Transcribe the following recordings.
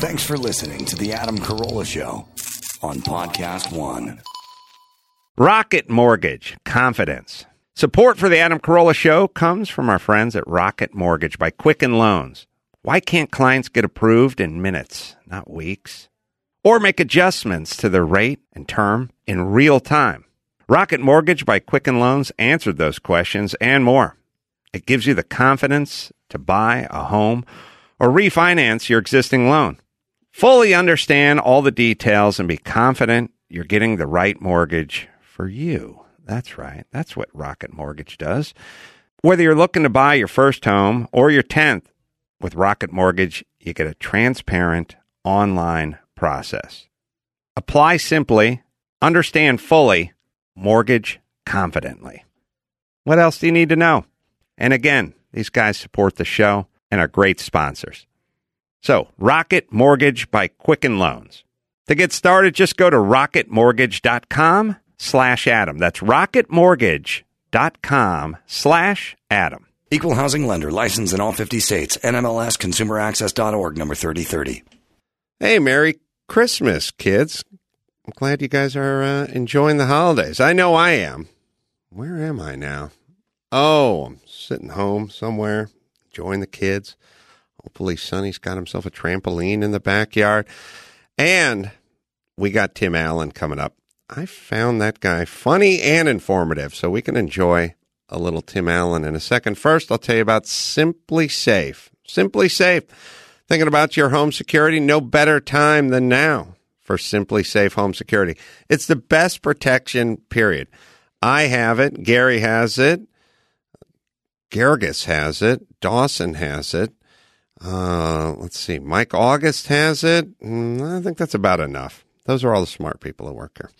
Thanks for listening to The Adam Carolla Show on Podcast One. Rocket Mortgage, confidence. Support for the Adam Carolla Show comes from our friends at Rocket Mortgage by Quicken Loans. Why can't clients get approved in minutes, not weeks? Or make adjustments to their rate and term in real time? Rocket Mortgage by Quicken Loans answered those questions and more. It gives you the confidence to buy a home or refinance your existing loan. Fully understand all the details and be confident you're getting the right mortgage for you. That's right. That's what Rocket Mortgage does. Whether you're looking to buy your first home or your 10th, with Rocket Mortgage, you get a transparent online process. Apply simply, understand fully, mortgage confidently. What else do you need to know? And again, these guys support the show and are great sponsors. So, Rocket Mortgage by Quicken Loans. To get started, just go to rocketmortgage.com slash Adam. That's rocketmortgage.com slash Adam. Equal housing lender licensed in all 50 states. NMLS consumeraccess.org number 3030. Hey, Merry Christmas, kids. I'm glad you guys are uh, enjoying the holidays. I know I am. Where am I now? Oh, I'm sitting home somewhere, enjoying the kids. Hopefully, Sonny's got himself a trampoline in the backyard. And we got Tim Allen coming up. I found that guy funny and informative, so we can enjoy a little Tim Allen in a second. First, I'll tell you about SimpliSafe. Simply Safe. Thinking about your home security? No better time than now for SimpliSafe Home Security. It's the best protection, period. I have it. Gary has it. Geragos has it. Dawson has it. Uh, let's see. Mike August has it. Mm, I think that's about enough. Those are all the smart people who work here.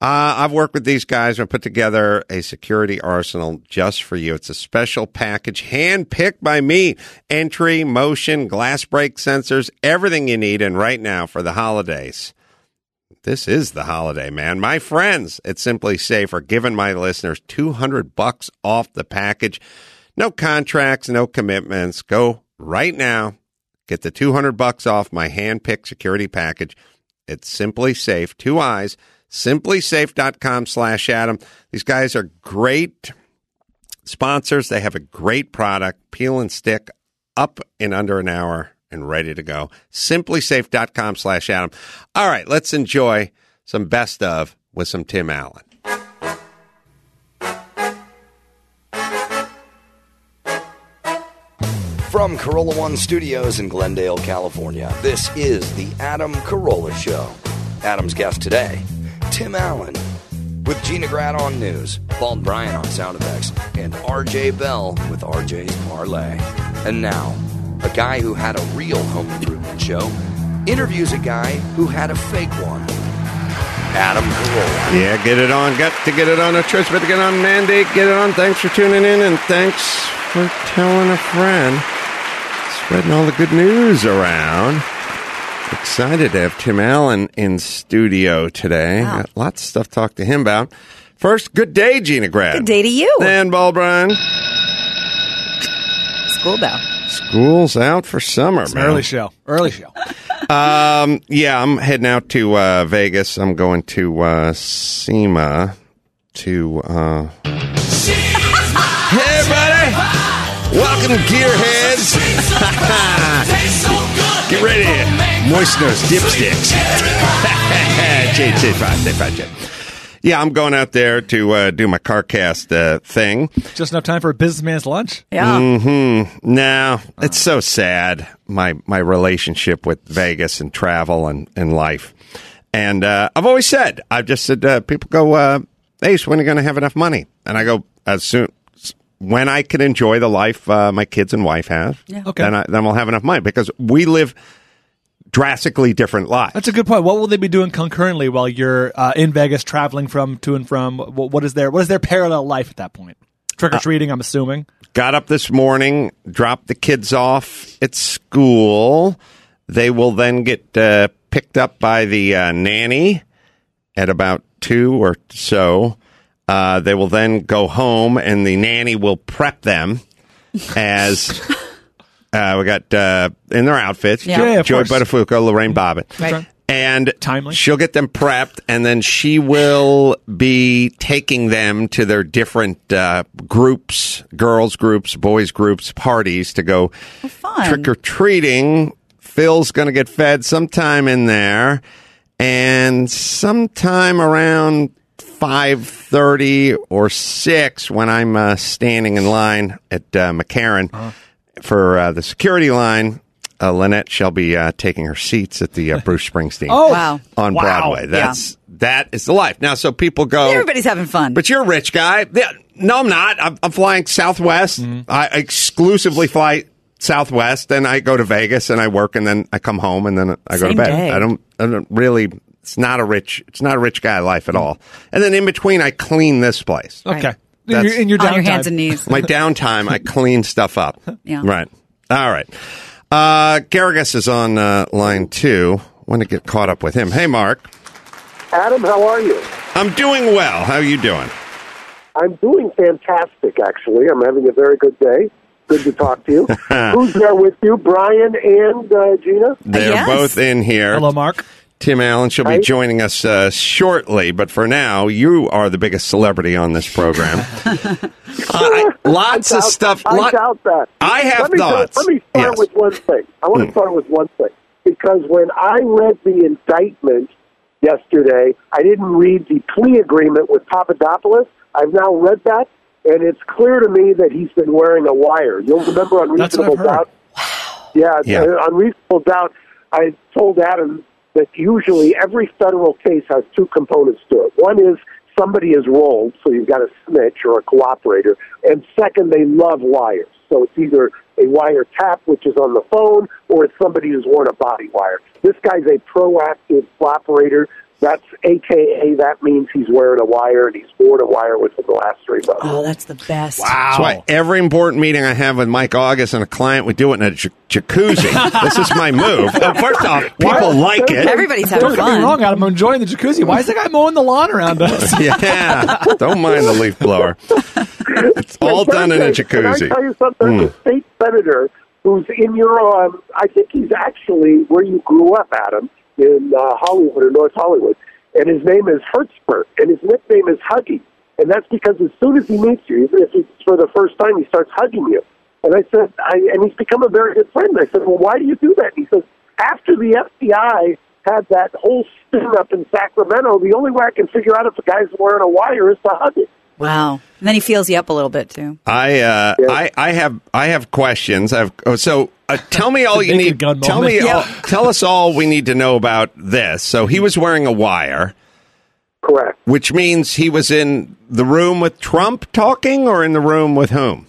Uh, I've worked with these guys and put together a security arsenal just for you. It's a special package handpicked by me. Entry, motion, glass break sensors, everything you need. And right now for the holidays, this is the holiday, man. My friends at SimpliSafe are giving my listeners 200 bucks off the package. No contracts, no commitments. Go right now. Get the 200 bucks off my handpicked security package. It's SimpliSafe, two eyes simplisafe.com slash Adam. These guys are great sponsors. They have a great product, peel and stick up in under an hour and ready to go. Simplisafe.com slash Adam. All right, let's enjoy some best of with some Tim Allen. From Carolla One Studios in Glendale, California, this is the Adam Carolla Show. Adam's guest today, Tim Allen. With Gina Grad on news, Paul Bryan on sound effects, and RJ Bell with RJ's Parlay. And now, a guy who had a real home improvement show interviews a guy who had a fake one. Adam Carolla. Yeah, get it on. Got to get it on a church, but to get on mandate. Get it on. Thanks for tuning in, and thanks for telling a friend. Spreading all the good news around. Excited to have Tim Allen in studio today. Wow. Got lots of stuff to talk to him about. First, good day, Gina Grad. Good day to you. Dan Bulbrine. School bell. School's out for summer, man. Early show. Early show. Um, yeah, I'm heading out to uh, Vegas. I'm going to uh, SEMA to. Uh... hey, buddy! Welcome, Gearheads! Get ready, Moisteners, dipsticks. Jade, Jade, fine, Jade, fine, Jade. Yeah, I'm going out there to uh, do my CarCast uh, thing. Just enough time for a businessman's lunch. Yeah. Mm-hmm. No, it's so sad. My my relationship with Vegas and travel and, and life. And uh, I've always said, I've just said, uh, people go, uh, Ace, when are you going to have enough money? And I go, as soon when I can enjoy the life uh, my kids and wife have, Yeah. Okay. then I, then we'll have enough money because we live drastically different lives. That's a good point. What will they be doing concurrently while you're uh, in Vegas, traveling from to and from? What, what is their what is their parallel life at that point? Trick or treating, I'm assuming. got up this morning, dropped the kids off at school. They will then get uh, picked up by the uh, nanny at about two or so. Uh, they will then go home, and the nanny will prep them as Uh, we got uh, in their outfits. Yeah. Jo- Yeah, of Joy course. Buttafuoco, Lorena Bobbitt. Right. And Timely. she'll get them prepped, and then she will be taking them to their different uh, groups, girls groups, boys groups, parties to go fun. trick or treating. Phil's going to get fed sometime in there, and sometime around five thirty or six when I'm uh, standing in line at uh, McCarran Uh-huh. for uh, the security line. Uh, Lynette shall be uh, taking her seats at the uh, Bruce Springsteen Oh, Wow. on Wow. Broadway. That's that is the life. Now, so people go. Everybody's having fun. But you're a rich guy. Yeah, no, I'm not. I'm, I'm flying Southwest. Mm-hmm. I exclusively fly Southwest, and I go to Vegas and I work, and then I come home, and then I go to bed. day. I don't. I don't really. It's not a rich. It's not a rich guy life at all. And then in between, I clean this place. Okay. Right. In your, in your on your hands and knees. My downtime, I clean stuff up. Yeah. Right. All right. Uh, Geragos is on uh, line two. Want to get caught up with him? Hey, Mark. Adam, how are you? I'm doing well. How are you doing? I'm doing fantastic, actually. I'm having a very good day. Good to talk to you. Who's there with you? Brian and uh, Gina? They're Yes. both in here. Hello, Mark. Tim Allen. She'll be joining us uh, shortly, but for now, you are the biggest celebrity on this program. Uh, I- lots I of stuff. I lot- doubt that. I have let me, thoughts. Let me start Yes. Hmm. with one thing. I want to start with one thing. Because when I read the indictment yesterday, I didn't read the plea agreement with Papadopoulos. I've now read that, and it's clear to me that he's been wearing a wire. You'll remember on That's what I've Reasonable heard. Doubt. Yeah, Yeah. uh, on reasonable doubt, I told Adam that usually every federal case has two components to it. One is somebody is rolled, so you've got a snitch or a cooperator, and second, they love wires. So it's either a wire tap, which is on the phone, or it's somebody who's worn a body wire. This guy's a proactive cooperator. That's AKA, that means he's wearing a wire and he's worn a wire within the last three months. oh, that's the best. Wow. That's why every important meeting I have with Mike August and a client, we do it in a j- jacuzzi. this is my move. First off, people like it. Everybody's having Don't get me wrong, Adam. I'm enjoying the jacuzzi. Why is the guy mowing the lawn around us? Yeah, don't mind the leaf blower. It's all done in a Can I tell you something? There's a state senator who's in your, um, I think he's actually where you grew up, Adam, in uh, Hollywood or North Hollywood. And his name is Hertzberg, and his nickname is Huggy. And that's because as soon as he meets you, even if it's for the first time, he starts hugging you. And I said, I, and he's become a very good friend. I said, well, why do you do that? And he says, after the FBI had that whole spin up in Sacramento, the only way I can figure out if a guy's wearing a wire is to hug it. Wow. And then he feels you up a little bit, too. I, uh, I, I have, I have questions. I've, oh, so uh, tell me all you need. Tell moment. me, Yeah. all, tell us all we need to know about this. So he was wearing a wire, Correct. which means he was in the room with Trump talking, or in the room with whom?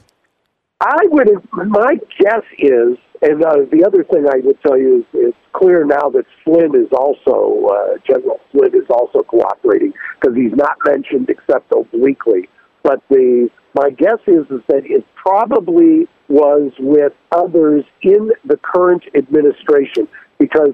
I would. My guess is, and uh, the other thing I would tell you is, it's clear now that Flynn is also uh, General Flynn is also cooperating because he's not mentioned except obliquely. But the my guess is is that it's probably was with others in the current administration because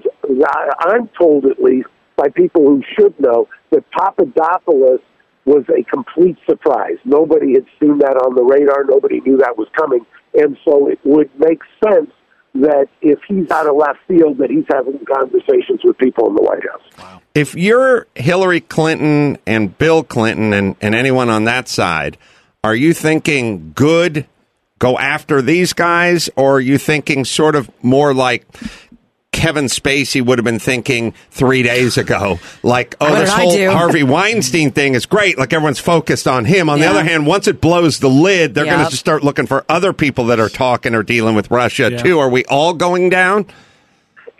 I'm told at least by people who should know that Papadopoulos was a complete surprise. Nobody had seen that on the radar. Nobody knew that was coming. And so it would make sense that if he's out of left field, that he's having conversations with people in the White House. If you're Hillary Clinton and Bill Clinton and, and anyone on that side, are you thinking good, go after these guys, or are you thinking sort of more like Kevin Spacey would have been thinking three days ago? Like, oh, this whole do? Harvey Weinstein thing is great. Like, everyone's focused on him. On the other hand, once it blows the lid, they're going to start looking for other people that are talking or dealing with Russia, Yeah. too. Are we all going down?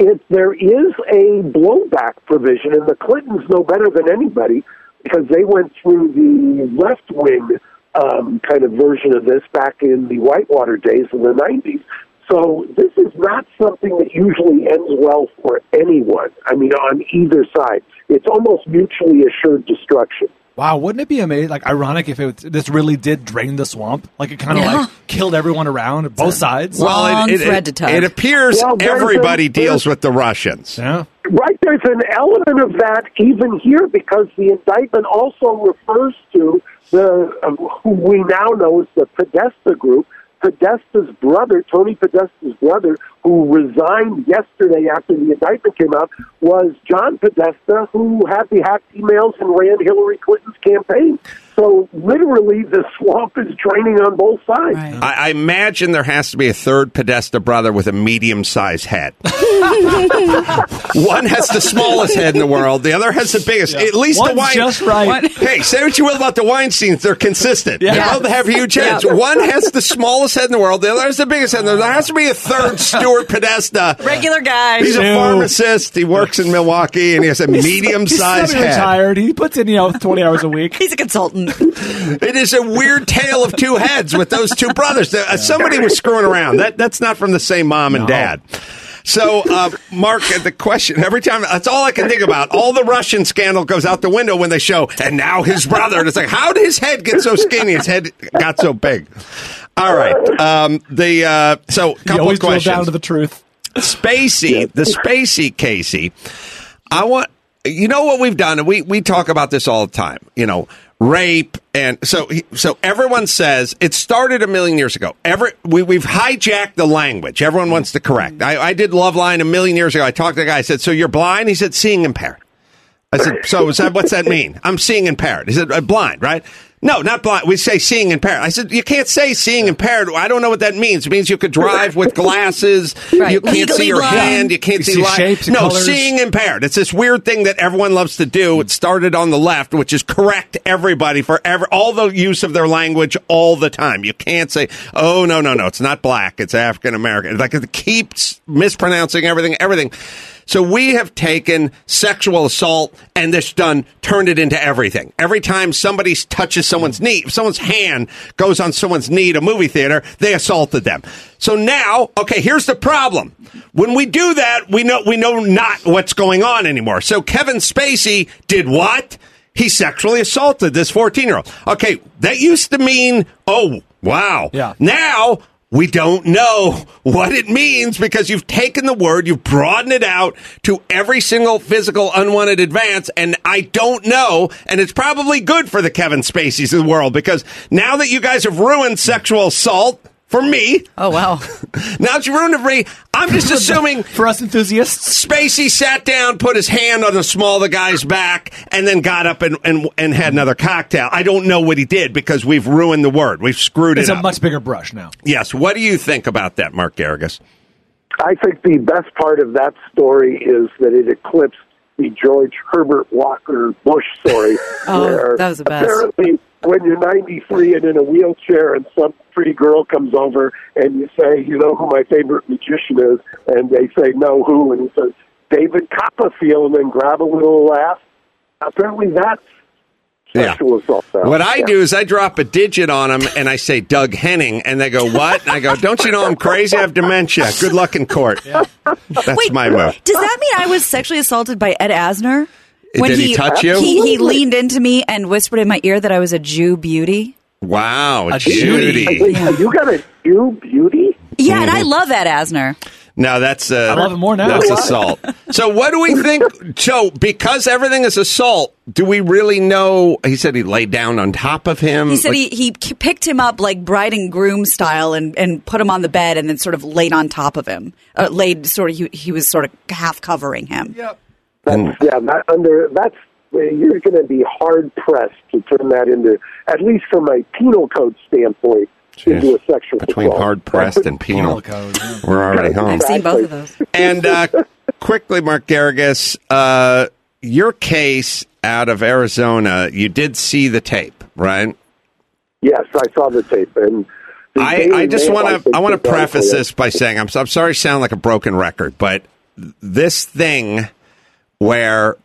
If there is a blowback provision, and the Clintons know better than anybody because they went through the left wing um, kind of version of this back in the Whitewater days in the 90s. So this is not something that usually ends well for anyone. I mean, on either side, it's almost mutually assured destruction. Wow, wouldn't it be amazing? Like ironic if it this really did drain the swamp, like it kind of Yeah. like killed everyone around both sides. Long thread to tug. it appears Well, everybody a- deals with the Russians. yeah, Right, there's an element of that even here because the indictment also refers to the uh, who we now know is the Podesta group. Podesta's brother, Tony Podesta's brother, who resigned yesterday after the indictment came out, was John Podesta, who had the hacked emails and ran Hillary Clinton's campaign. So literally, the swamp is draining on both sides. Right. I, I imagine there has to be a third Podesta brother with a medium-sized head. One has the smallest head in the world. The other has the biggest. At least One's the wine. just right. Hey, say what you will about the Weinsteins, they're consistent. Yeah. They both have huge heads. One has the smallest head in the world. The other has the biggest head. There has to be a third Stuart Podesta. Regular guy. He's a Ew. pharmacist. He works in Milwaukee, and he has a medium-sized head. semi-retired. He puts in you know twenty hours a week. He's a consultant. It is a weird tale of two heads with those two brothers. Uh, Somebody was screwing around. That that's not from the same mom and dad. So, uh, Mark, the question every time that's all I can think about. All the Russian scandal goes out the window when they show, and now his brother. And it's like, how did his head get so skinny? His head got so big. All right. Um, the uh, so He couple always of drill questions. down to the truth. Spacey, the Spacey Casey. I want you know what we've done, and we we talk about this all the time. You know, rape, and so so everyone says it started a million years ago. Every we we've hijacked the language. Everyone wants to correct. I, I did Loveline a million years ago. I talked to a guy. I said, "So you're blind?" He said, "Seeing impaired." I said, "So is that what's that mean?" I'm seeing impaired. He said, "Uh, "Blind, right?" No, not blind. We say seeing impaired. I said, "You can't say seeing impaired. I don't know what that means. It means you could drive with glasses. Right. You can't Legally see your blind. hand. You can't You see, see light. shapes No, colors. seeing impaired. It's this weird thing that everyone loves to do. It started on the left, which is correct everybody for ever, all the use of their language all the time. You can't say, "Oh no, no, no, it's not black. It's African American." Like it keeps mispronouncing everything. Everything. So we have taken sexual assault and this done turned it into everything. Every time somebody touches someone's knee, if someone's hand goes on someone's knee at a movie theater, they assaulted them. So now, okay, here's the problem. When we do that, we know we know not what's going on anymore. So Kevin Spacey did what? He sexually assaulted this 14-year-old. Okay, that used to mean, oh, wow. Yeah. Now we don't know what it means because you've taken the word, you've broadened it out to every single physical unwanted advance, and I don't know. And it's probably good for the Kevin Spaceys of the world because now that you guys have ruined sexual assault for me, Oh wow. now that you ruined it for me, I'm just assuming For us enthusiasts, Spacey sat down, put his hand on the small of the guy's back, and then got up and, and, and had another cocktail. I don't know what he did because we've ruined the word. We've screwed it up. it's a up. much bigger brush now. yes. What do you think about that, Mark Geragos? I think the best part of that story is that it eclipsed the George Herbert Walker Bush story. Oh, where that was the best. Apparently, when you're 93 and in a wheelchair and some pretty girl comes over and you say, you know who my favorite magician is, and they say, no, who? And he says, David Copperfield, and then grab a little laugh. Apparently, that's Yeah. sexual assault. now. What I Yeah. do is I drop a digit on them and I say Doug Henning, and they go, "What?" And I go, "Don't you know I'm crazy? I have dementia. Good luck in court." That's my move. Does that mean I was sexually assaulted by Ed Asner? Did he touch you? He, he leaned into me and whispered in my ear that I was a Jew beauty. Wow, A Judy. Judy. Wait, you got a Jew beauty? Yeah, and I love Ed Asner. Now that's uh, I love it more now. That's assault. So, what do we think? So, because everything is assault, do we really know? He said he laid down on top of him. He said Like- he, he picked him up like bride and groom style and, and put him on the bed and then sort of laid on top of him. Uh, laid sort of, he, he was sort of half covering him. Yep. That's, yeah, that under that's you're going to be hard pressed to turn that into, at least from a penal code standpoint, into a sexual between assault. hard pressed and penal. Penal code, yeah. We're already home. I've seen both of those. And uh, quickly, Mark Geragos, uh, your case out of Arizona, you did see the tape, right? Yes, I saw the tape, and the I, I just want to I want to preface this by saying I'm, I'm sorry to sound like a broken record, but this thing where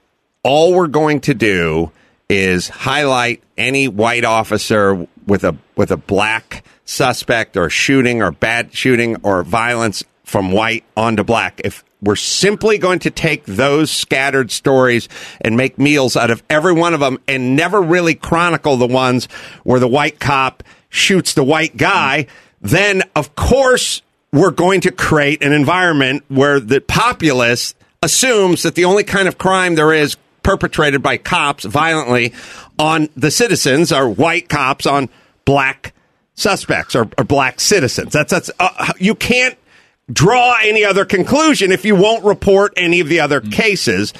all we're going to do is highlight any white officer with a with a black suspect or shooting or bad shooting or violence from white onto black. If we're simply going to take those scattered stories and make meals out of every one of them and never really chronicle the ones where the white cop shoots the white guy, then of course we're going to create an environment where the populace assumes that the only kind of crime there is perpetrated by cops violently on the citizens are white cops on black suspects or, are black citizens. That's that's uh, you can't draw any other conclusion if you won't report any of the other cases.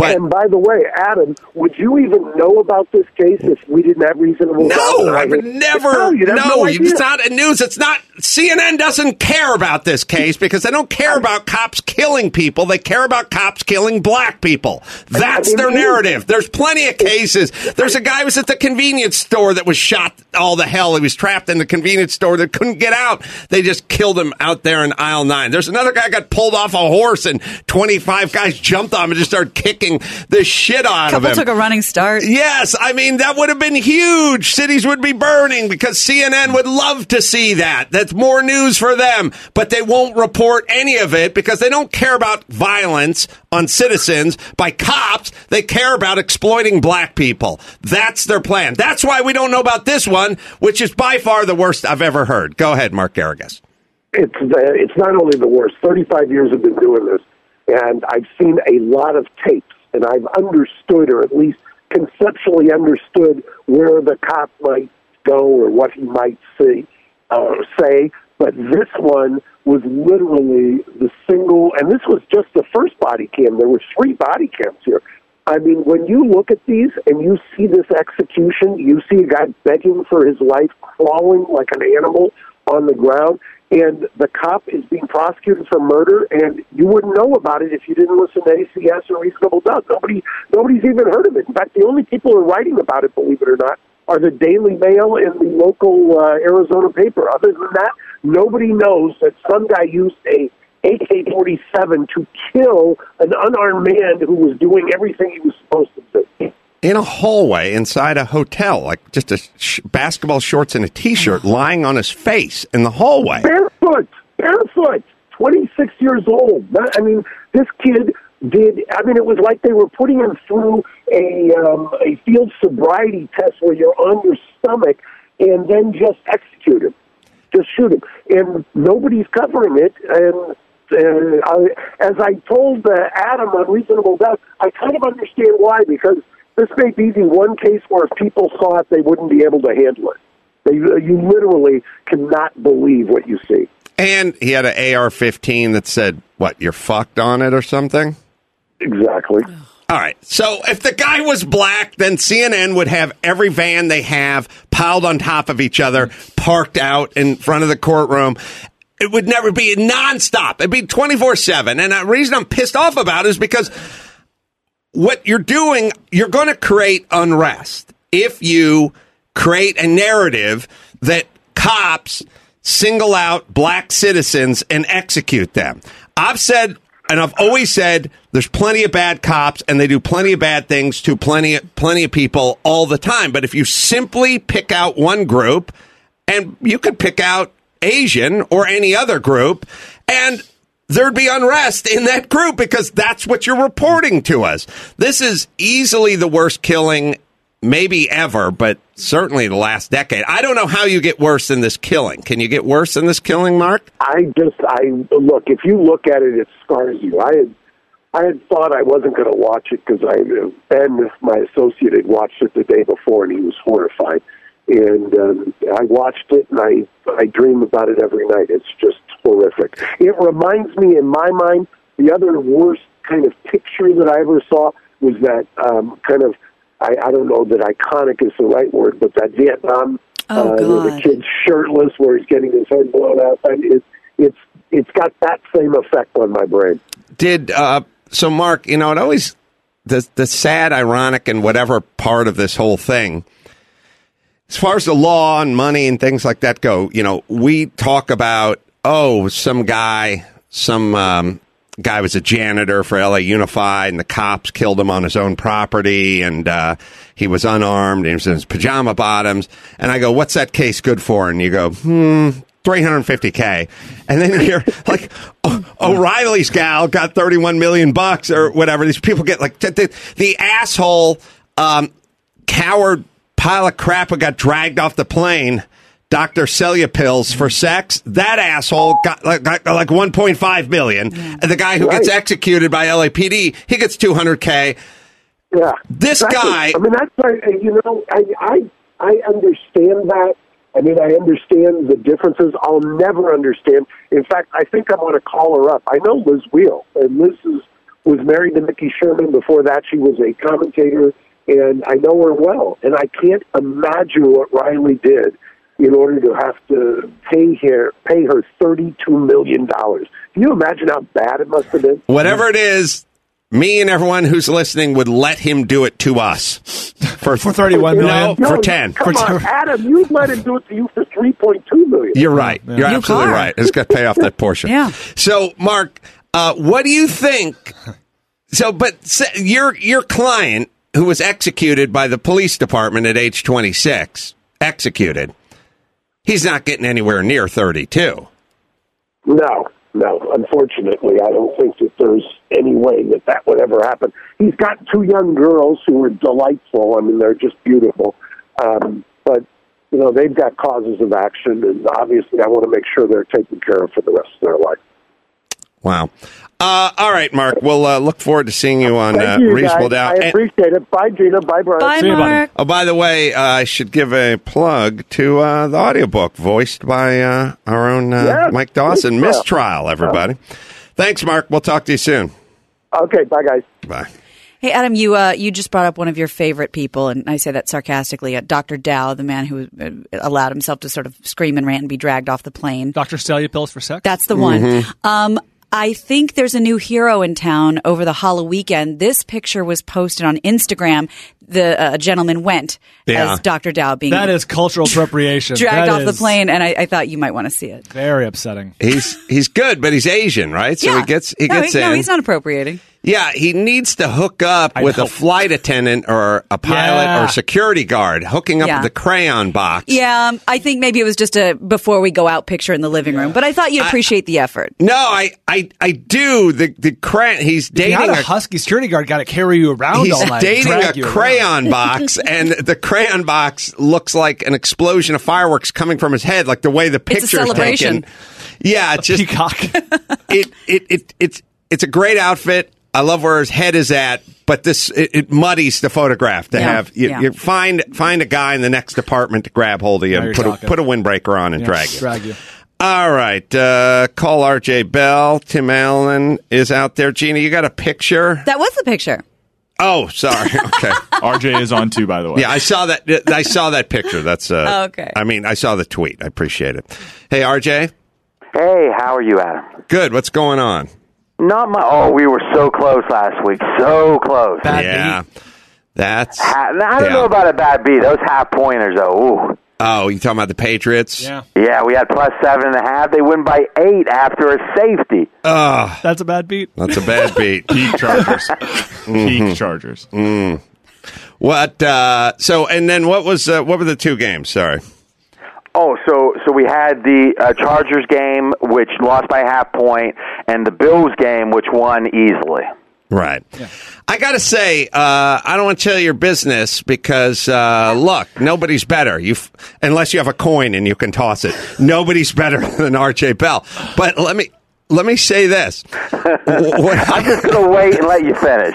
But and by the way, Adam, would you even know about this case if we didn't have reasonable? no, doubt? I would never. No, no, no it's not a news. It's not. CNN doesn't care about this case because they don't care about cops killing people. They care about cops killing black people. That's I mean, their narrative. There's plenty of cases. There's a guy who was at the convenience store that was shot all the hell. He was trapped in the convenience store that couldn't get out. They just killed him out there in aisle nine. There's another guy got pulled off a horse and 25 guys jumped on him and just started kicking the shit out of Couple him. took a running start. Yes, I mean that would have been huge. Cities would be burning because CNN would love to see that. That's more news for them, but they won't report any of it because they don't care about violence on citizens by cops. They care about exploiting black people. That's their plan. That's why we don't know about this one, which is by far the worst I've ever heard. Go ahead, Mark Geragos. it's the, it's not only the worst. Thirty five years have been doing this, and I've seen a lot of tapes, and I've understood, or at least conceptually understood, where the cop might go or what he might see, uh, say. But this one was literally the single, and this was just the first body cam. There were three body cams here. I mean, when you look at these and you see this execution, you see a guy begging for his life, crawling like an animal on the ground, and the cop is being prosecuted for murder, and you wouldn't know about it if you didn't listen to ACS or Reasonable Doubt. Nobody, nobody's even heard of it. In fact, the only people who are writing about it, believe it or not, are the Daily Mail and the local uh, Arizona paper. Other than that, nobody knows that some guy used a AK-47 to kill an unarmed man who was doing everything he was supposed to do. In a hallway inside a hotel, like just a sh- basketball shorts and a t-shirt, lying on his face in the hallway. barefoot, barefoot, 26 years old. I mean, this kid did. I mean, it was like they were putting him through a um, a field sobriety test where you're on your stomach and then just execute him, just shoot him, and nobody's covering it. And uh, I, as I told uh, Adam on Reasonable Doubt, I kind of understand why because this may be the one case where if people saw it, they wouldn't be able to handle it. They, uh, you literally cannot believe what you see. And he had an AR-15 that said, "What? You're fucked on it or something." Exactly. All right. So if the guy was black, then CNN would have every van they have piled on top of each other, parked out in front of the courtroom. It would never be nonstop. It'd be 24 7. And the reason I'm pissed off about it is because what you're doing, you're going to create unrest if you create a narrative that cops single out black citizens and execute them. I've said, and I've always said, there's plenty of bad cops and they do plenty of bad things to plenty, plenty of people all the time. But if you simply pick out one group, and you could pick out Asian or any other group, and there'd be unrest in that group because that's what you're reporting to us. This is easily the worst killing, maybe ever, but certainly the last decade. I don't know how you get worse than this killing. Can you get worse than this killing, Mark? I just, I look. If you look at it, it scars you. I had, I had thought I wasn't going to watch it because I knew Ben, my associate, had watched it the day before, and he was horrified. And um, I watched it, and I, I dream about it every night. It's just horrific. It reminds me, in my mind, the other worst kind of picture that I ever saw was that um, kind of. I, I don't know that iconic is the right word, but that Vietnam Oh, uh, where the God. kid's shirtless, where he's getting his head blown out. And it's it's it's got that same effect on my brain. Did uh, so, Mark? You know, it always the the sad, ironic, and whatever part of this whole thing. As far as the law and money and things like that go, you know, we talk about oh, some guy, some um, guy was a janitor for LA Unified, and the cops killed him on his own property, and uh, he was unarmed, and he was in his pajama bottoms. And I go, "What's that case good for?" And you go, "Hmm." 350k and then you're like o- O'Reilly's gal got 31 million bucks or whatever these people get like the, the, the asshole um, coward pile of crap who got dragged off the plane Dr. Celia pills for mm. sex. That asshole got like, got like 1.5 million. And the guy who gets executed by LAPD, he gets 200k. Yeah, This Exactly. guy- I mean, that's like, uh, you know, I I I understand that, I mean, I understand the differences. I'll never understand. In fact, I think I'm going to call her up. I know Liz Wiehl, and Liz is, was married to Mickey Sherman. Before that, she was a commentator, and I know her well. And I can't imagine what Riley did in order to have to pay her pay her thirty two million dollars. Can you imagine how bad it must have been? Whatever it is, me and everyone who's listening would let him do it to us for For 31 million? No, for 10. Come For on, Adam, you'd let him do it to you for three point two million. You're right. You're New absolutely car. right. It's got to pay off that portion. Yeah. So, Mark, uh, what do you think? So, but say- your your client who was executed by the police department at age 26, executed. He's not getting anywhere near 32. No, no. Unfortunately, I don't think that there's any way that that would ever happen. He's got two young girls who are delightful. I mean, they're just beautiful. Um, but you know, they've got causes of action, and obviously, I want to make sure they're taken care of for the rest of their life. Wow. Uh, all right, Mark. We'll uh, look forward to seeing you on uh, Thank you, Reasonable guys. Doubt. I And- appreciate it. Bye, Gina. Bye, Brian. Bye, See you. Mark. Oh, by the way, uh, I should give a plug to uh, the audiobook voiced by uh, our own uh, Yes, Mike Dawson. please. Mistrial, everybody. Thanks, Mark. We'll talk to you soon. Okay, bye, guys. Bye. Hey, Adam, you uh, you just brought up one of your favorite people, and I say that sarcastically. Uh, Dr. Dao, the man who uh, allowed himself to sort of scream and rant and be dragged off the plane. Dr. Celia pills for sex? That's the one. Um, I think there's a new hero in town over the Halloween weekend. This picture was posted on Instagram. The uh, gentleman went Yeah. as Dr. Dao being that is cultural appropriation. dragged That off the plane, and I, I thought you might want to see it. Very upsetting. He's he's good, but he's Asian, right? So he gets he no, gets he- in. No, he's not appropriating. Yeah, he needs to hook up I with know. a flight attendant or a pilot Yeah. or security guard, hooking up Yeah. with the crayon box. Yeah, um, I think maybe it was just a before we go out picture in the living room, but I thought you'd appreciate the effort. No, I, I, I do. The the crayon. He's You dating had a a husky security guard got to carry you around He's all night. dating a you around. Crayon box, and the crayon box looks like an explosion of fireworks coming from his head, like the way the It's a picture is taken. Yeah, it's just Peacock. it, it, it, it's it's a great outfit. I love where his head is at, but this it, it muddies the photograph to Yeah, have you, yeah. you find find a guy in the next department to grab hold of you Now and you're put a, put a windbreaker on and Yeah, drag you. Drag you. All right, uh, call RJ Bell. Tim Allen is out there. Gina, you got a picture? That was the picture. Oh, sorry. Okay. RJ is on too, by the way. Yeah, I saw that. I saw that picture. That's uh, Oh, Okay. I mean, I saw the tweet. I appreciate it. Hey, RJ. Hey, how are you, Adam? Good. What's going on? Not my. Oh, we were so close last week. So close. Bad yeah, that's. Ha- I don't yeah. know about a bad beat. Those half pointers, though. Ooh. Oh, you talking about the Patriots? Yeah. Yeah, we had plus seven and a half. They win by eight after a safety. Oh, That's a bad beat. that's a bad beat. Peak Chargers. Mm-hmm. Peak Chargers. what? Uh, so, and then what was? Uh, what were the two games? Sorry. Oh, so so we had the uh, Chargers game, which lost by half point, and the Bills game, which won easily. Right. I got to say, uh, I don't want to tell your business because, uh, look, nobody's better. You, f- unless you have a coin and you can toss it. Nobody's better than RJ Bell. But let me let me say this. I'm just gonna wait and let you finish.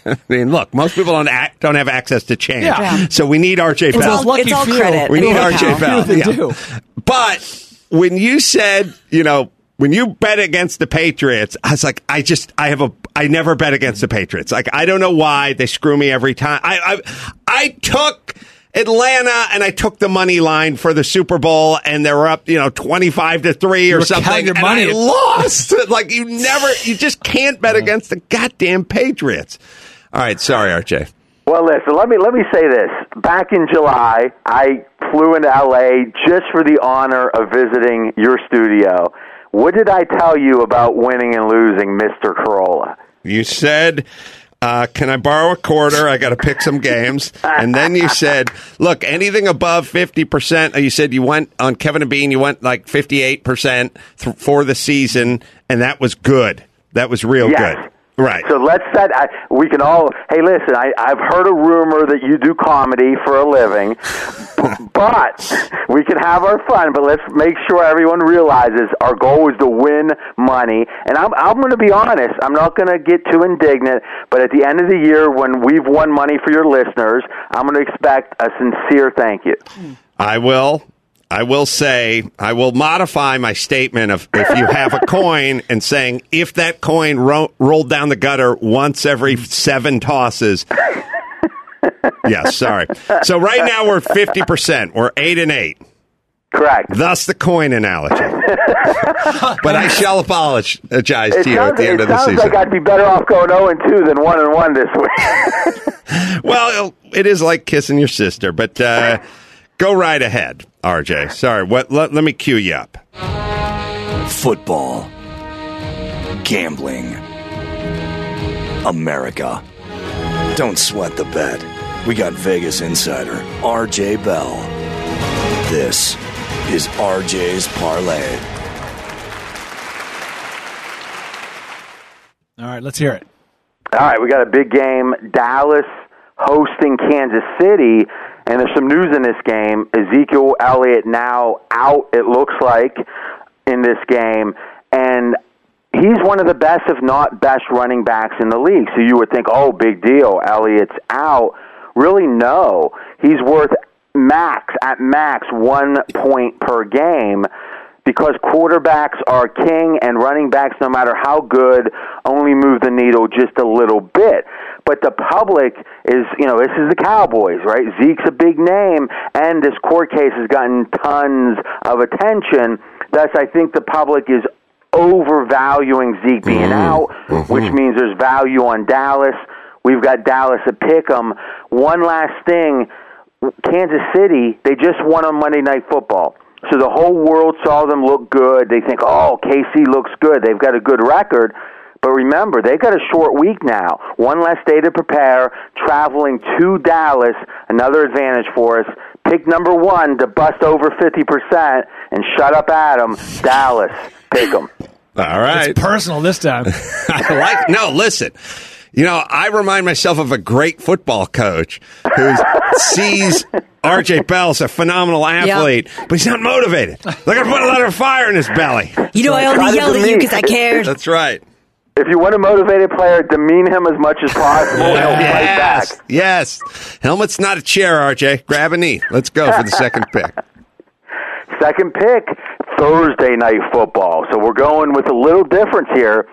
I mean, look, most people don't act, don't have access to change, Yeah. so we need RJ It's Bell. all, it's all few. credit. we need Anyhow. RJ Bell. They Yeah. do. But when you said, you know, when you bet against the Patriots, I was like, I just, I have a, I never bet against the Patriots. Like, I don't know why they screw me every time. I, I, I took Atlanta and I took the money line for the Super Bowl and they were up, you know, 25 to 3 or were something. your and money. I lost. like, you never, you just can't bet against the goddamn Patriots. All right. Sorry, RJ. Well, listen. Let me let me say this. Back in July, I flew into LA just for the honor of visiting your studio. What did I tell you about winning and losing, Mister Carolla? You said, uh, "Can I borrow a quarter? I got to pick some games." And then you said, "Look, anything above fifty percent." You said you went on Kevin and Bean. You went like fifty-eight percent th- for the season, and that was good. That was real Yes. good. Right. So let's set. I, we can all. Hey, listen. I, I've heard a rumor that you do comedy for a living, but we can have our fun. But let's make sure everyone realizes our goal is to win money. And I'm I'm going to be honest. I'm not going to get too indignant. But at the end of the year, when we've won money for your listeners, I'm going to expect a sincere thank you. I will. I will say, I will modify my statement of if you have a coin and saying if that coin ro- rolled down the gutter once every seven tosses. yes, sorry. So right now we're 50%. We're 8 and 8. Correct. Thus the coin analogy. but I shall apologize It to you at the end of the season. It sounds like I'd be better off going 0 and 2 than 1 and 1 this week. well, it is like kissing your sister, but uh, go right ahead, RJ. Sorry, what? Let, let me cue you up. Football. Gambling. America. Don't sweat the bet. We got Vegas insider RJ Bell. This is RJ's Parlay. All right, let's hear it. All right, we got a big game. Dallas hosting Kansas City, and there's some news in this game. Ezekiel Elliott now out, it looks like, in this game, and he's one of the best, if not best, running backs in the league. So you would think, oh, big deal, Elliott's out. Really, no. He's worth max, at max, one point per game because quarterbacks are king and running backs, no matter how good, only move the needle just a little bit. But the public is, you know, this is the Cowboys, right? Zeke's a big name, and this court case has gotten tons of attention. Thus, I think the public is overvaluing Zeke being mm-hmm. out, mm-hmm. which means there's value on Dallas. We've got Dallas at Pick'em. One last thing. Kansas City, they just won on Monday Night Football. So the whole world saw them look good. They think, oh, KC looks good. They've got a good record. But remember, they've got a short week now. One less day to prepare, traveling to Dallas, another advantage for us. Pick number one to bust over 50% and shut up Adam, Dallas. Pick 'em. All right. It's personal this time. I like no. Listen, you know, I remind myself of a great football coach who sees RJ Bell as a phenomenal athlete, but he's not motivated. Look, I put a lot of fire in his belly. You know, I only yelled at you because I cared. That's right. If you want a motivated player, demean him as much as possible. and He'll fight back. Yes, yes. Helmet's not a chair, RJ. Grab a knee. Let's go for the second pick. Second pick, Thursday night football. So we're going with a little difference here.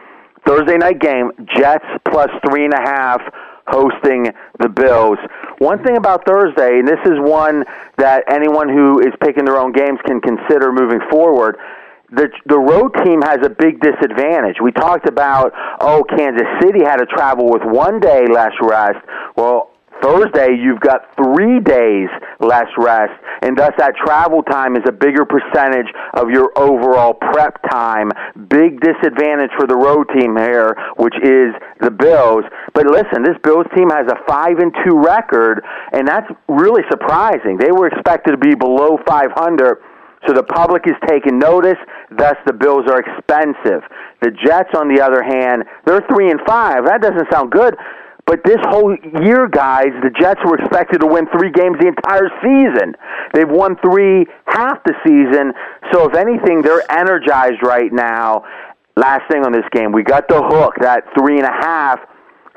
Thursday night game, Jets plus three and a half hosting the Bills. One thing about Thursday, and this is one that anyone who is picking their own games can consider moving forward. The, the road team has a big disadvantage. We talked about, oh, Kansas City had to travel with one day less rest. Well, Thursday, you've got three days less rest, and thus that travel time is a bigger percentage of your overall prep time. Big disadvantage for the road team here, which is the Bills. But listen, this Bills team has a five and two record, and that's really surprising. They were expected to be below 500. So the public is taking notice. Thus, the Bills are expensive. The Jets, on the other hand, they're three and five. That doesn't sound good. But this whole year, guys, the Jets were expected to win three games the entire season. They've won three half the season. So, if anything, they're energized right now. Last thing on this game, we got the hook, that three and a half.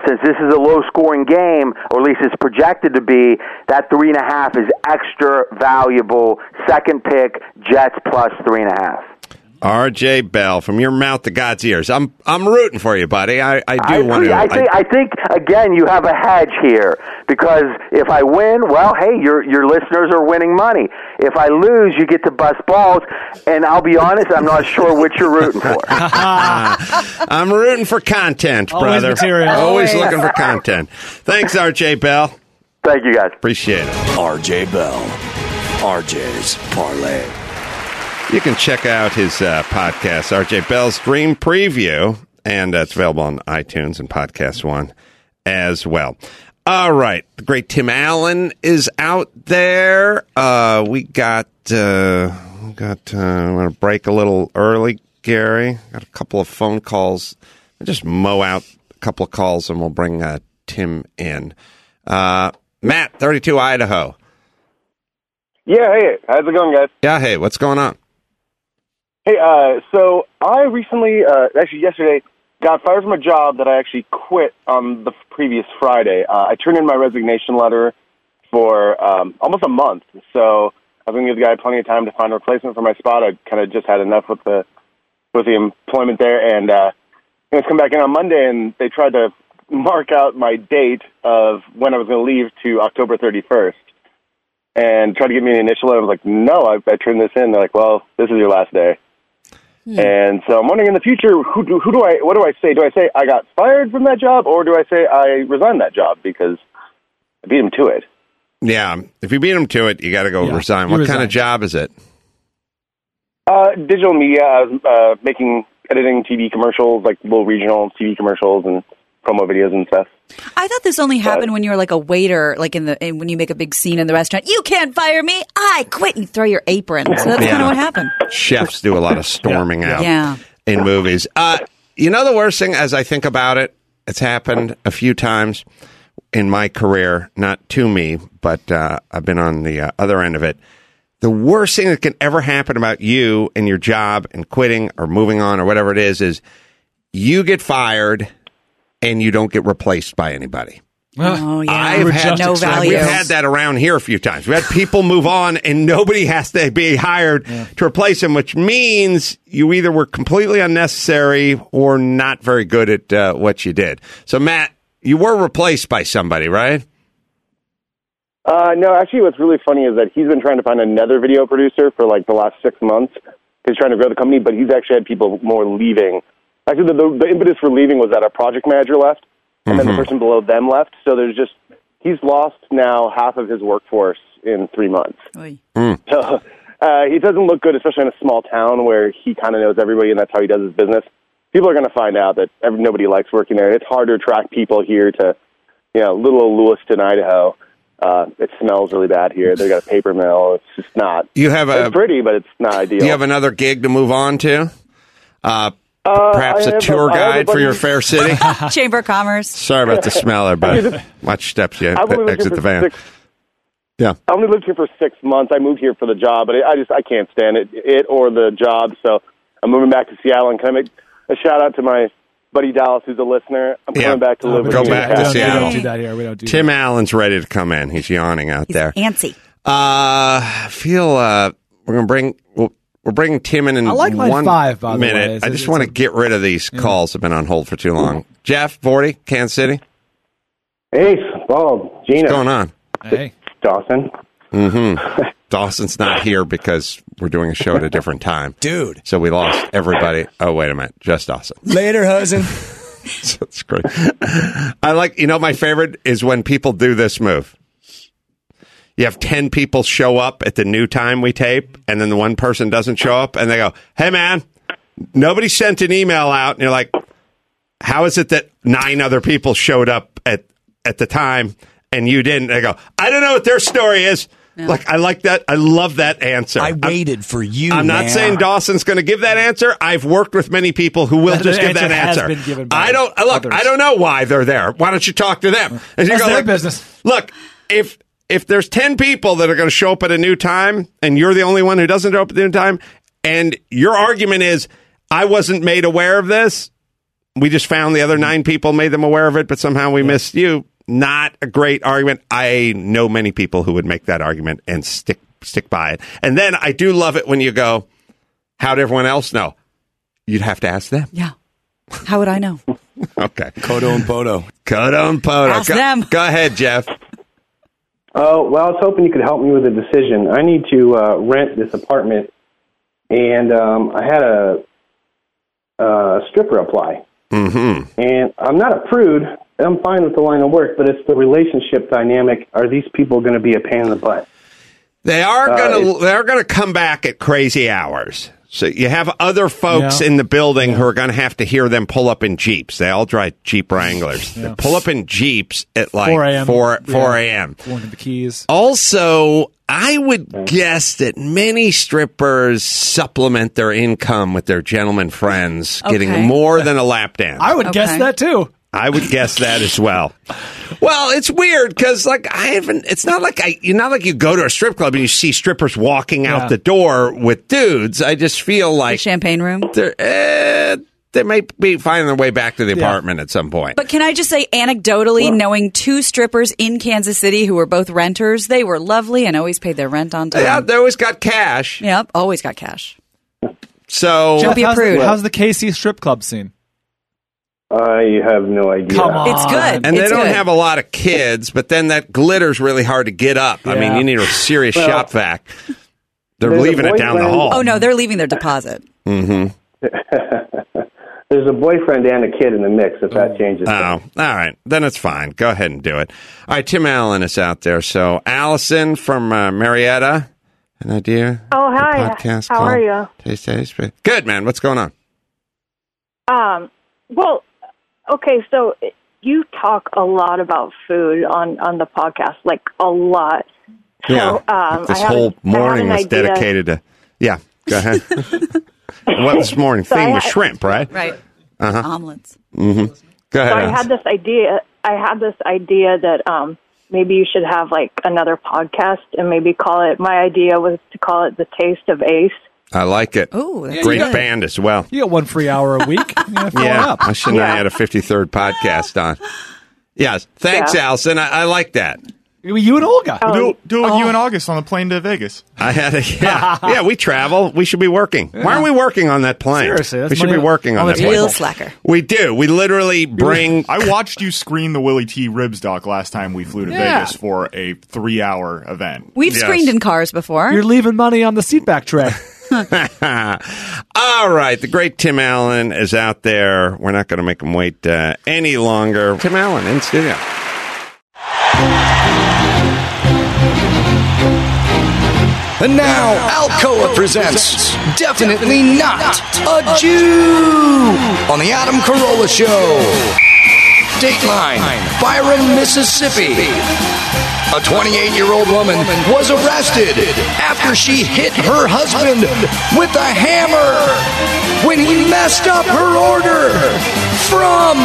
Since this is a low scoring game, or at least it's projected to be, that three and a half is extra valuable. Second pick, Jets plus three and a half. RJ Bell, from your mouth to God's ears. I'm I'm rooting for you, buddy. I, I do I want to. I think, I think again, you have a hedge here because if I win, well, hey, your your listeners are winning money. If I lose, you get to bust balls, and I'll be honest, I'm not sure which you're rooting for. I'm rooting for content, Always brother. material. Always oh, Always. looking for content. Thanks, RJ Bell. Thank you, guys. Appreciate it. RJ Bell. RJ's Parlay. You can check out his uh, podcast, RJ Bell's Dream Preview, and uh, it's available on iTunes and Podcast One as well. All right, the great Tim Allen is out there. Uh, we got uh, we got. Uh, I'm going to break a little early, Gary. Got a couple of phone calls. I'll just mow out a couple of calls, and we'll bring uh, Tim in. Uh, Matt, 32 Idaho. Yeah, hey, how's it going, guys? Yeah, hey, what's going on? Hey, uh, so I recently, uh, actually yesterday, got fired from a job that I actually quit on the previous Friday. Uh, I turned in my resignation letter for um, almost a month, so I was going to give the guy plenty of time to find a replacement for my spot. I kind of just had enough with the with the employment there, and uh, I was come back in on Monday, and they tried to mark out my date of when I was going to leave to October 31st, and tried to give me an initial. And I was like, no, I, I turned this in. They're like, well, this is your last day. And so I'm wondering in the future, who do, who do I, what do I say? Do I say I got fired from that job, or do I say I resigned that job because I beat him to it? Yeah, if you beat him to it, you got to go Yeah, resign. you What resign. kind of job is it? Uh, digital media, I was uh, making, editing TV commercials, like little regional TV commercials and promo videos and stuff. I thought this only happened when you were like a waiter, like in the in, when you make a big scene in the restaurant. You can't fire me. I quit. And you throw your apron. So that's Yeah. kind of what happened. Chefs do a lot of storming out Yeah. in movies. Uh, you know the worst thing as I think about it, it's happened a few times in my career, not to me, but uh, I've been on the uh, other end of it. The worst thing that can ever happen about you and your job and quitting or moving on or whatever it is is you get fired and you don't get replaced by anybody. Oh yeah. I've had no value. We've had that around here a few times. We've had people move on and nobody has to be hired to replace them, which means you either were completely unnecessary or not very good at uh, what you did. So, Matt, you were replaced by somebody, right? Uh, no, actually, what's really funny is that he's been trying to find another video producer for like the last six months. He's trying to grow the company, but he's actually had people more leaving. Actually, the, the, the impetus for leaving was that a project manager left, and then the person below them left. So there's just he's lost now half of his workforce in three months. Oy. So uh, he doesn't look good, especially in a small town where he kind of knows everybody, and that's how he does his business. People are going to find out that every, nobody likes working there. It's hard to attract people here to, you know, little old Lewiston, Idaho. Uh, it smells really bad here. They got a paper mill. It's just not. You have a It's pretty, but it's not ideal. do you have another gig to move on to? Uh, Uh, perhaps I a tour I have guide for your fair city. Chamber of Commerce. Sorry about the smell there, but watch steps you I've only exit the van. six. Yeah. I only lived here for six months. I moved here for the job, but I just I can't stand it, it or the job. So I'm moving back to Seattle. And can I make a shout out to my buddy Dallas, who's a listener? I'm Yeah. coming back to Oh, live we with Go you. back to Seattle. We don't do that here. We don't do Tim that. Allen's ready to come in. He's yawning out He's there. antsy. Uh, I feel uh, we're gonna bring we'll, we're bringing Tim in in I like line one five, by the way. minute. It's- I just want to get rid of these calls. Have been on hold for too long. Jeff Forty, Kansas City. Hey, Bob, Gina, What's going on? Hey. Dawson. Hmm. Dawson's not here because we're doing a show at a different time, Dude. So we lost everybody. Oh wait a minute, just Dawson. Later, Hosen. That's great. I like, you know, my favorite is when people do this move. You have 10 people show up at the new time we tape, and then the one person doesn't show up, and they go, Hey, man, nobody sent an email out. And you're like, How is it that nine other people showed up at, at the time and you didn't? They go, I don't know what their story is. Like, I like that. I love that answer. I I'm- waited for you. I'm not man. saying Dawson's going to give that answer. I've worked with many people who will That just give that answer has been given by I don't look. others. I don't know why they're there. Why don't you talk to them? And you That's go their like, business. Look, if if there's ten people that are going to show up at a new time, and you're the only one who doesn't show up at the new time, and your argument is I wasn't made aware of this. We just found the other nine people made them aware of it, but somehow we missed you. Not a great argument. I know many people who would make that argument and stick stick by it. And then I do love it when you go, "How'd everyone else know?" You'd have to ask them. Yeah. How would I know? Okay, Kodo and Podo. Kodo and Poto. Ask go, them. go ahead, Jeff. Oh, well, I was hoping you could help me with a decision. I need to uh, rent this apartment, and um, I had a, a stripper apply. Mm-hmm. And I'm not a prude. I'm fine with the line of work, but it's the relationship dynamic. Are these people going to be a pain in the butt? They are Uh, gonna they're gonna come back at crazy hours. So you have other folks Yeah. in the building who are going to have to hear them pull up in jeeps. They all drive Jeep Wranglers. They pull up in jeeps at like 4 a.m. 4, 4 a.m. Going the keys. Also, I would guess that many strippers supplement their income with their gentleman friends, getting more than a lap dance. I would guess that too. I would guess that as well. Well, it's weird because like I haven't. It's not like I. You're not like you go to a strip club and you see strippers walking Yeah. out the door with dudes. I just feel like Champagne room. there. Uh, they may be finding their way back to the apartment at some point. But can I just say, anecdotally, knowing two strippers in Kansas City who were both renters, they were lovely and always paid their rent on time. yeah, they always got cash. Yep, always got cash. So Jeff, be how's, the, approved. how's the KC strip club scene? I have no idea. Come on. It's good. and they don't good. have a lot of kids, but then that glitter's really hard to get up. I mean, you need a serious Well, shop vac. They're leaving it down the hall. Oh no, they're leaving their deposit. Mm-hmm. There's a boyfriend and a kid in the mix. If that changes, Oh, all right. Then it's fine. Go ahead and do it. All right, Tim Allen is out there. So, Allison from uh, Marietta, an idea? Oh, hi. podcast How called are you? Taste Taste. Good, man. What's going on? Um, well, okay, so you talk a lot about food on on the podcast, like a lot. So, yeah. um, this I had- whole I morning was idea- dedicated to. Yeah, go ahead. what this morning So I theme was had- shrimp, right? Right. Uh-huh. Omelets. Mm-hmm. Go ahead. So I had this idea. I had this idea that um, maybe you should have like another podcast and maybe call it. My idea was to call it the Taste of Ace. I like it. Oh, that's Great good. band as well. You get one free hour a week. Yeah, fill it Yeah, up. I shouldn't have had a 53rd podcast on. Yes, thanks, Yeah. Allison. I, I like that. You and Olga. Oh, Do, do it oh. you and August on the plane to Vegas. I had a yeah, yeah. We travel. We should be working. Why aren't we working on that plane? Seriously, that's we should be working on, on that table. plane. Real slacker. We do. We literally bring. I watched you screen the Willie T. Ribs doc last time we flew to Yeah. Vegas for a three-hour event. We've Yes. screened in cars before. You're leaving money on the seatback tray. All right, the great Tim Allen is out there. We're not going to make him wait uh, any longer. Tim Allen in studio. And now, Alcoa presents Definitely Not a Jew on The Adam Carolla Show. Dateline, Byram, Mississippi. A 28 year old woman was arrested after she hit her husband with a hammer when he messed up her order from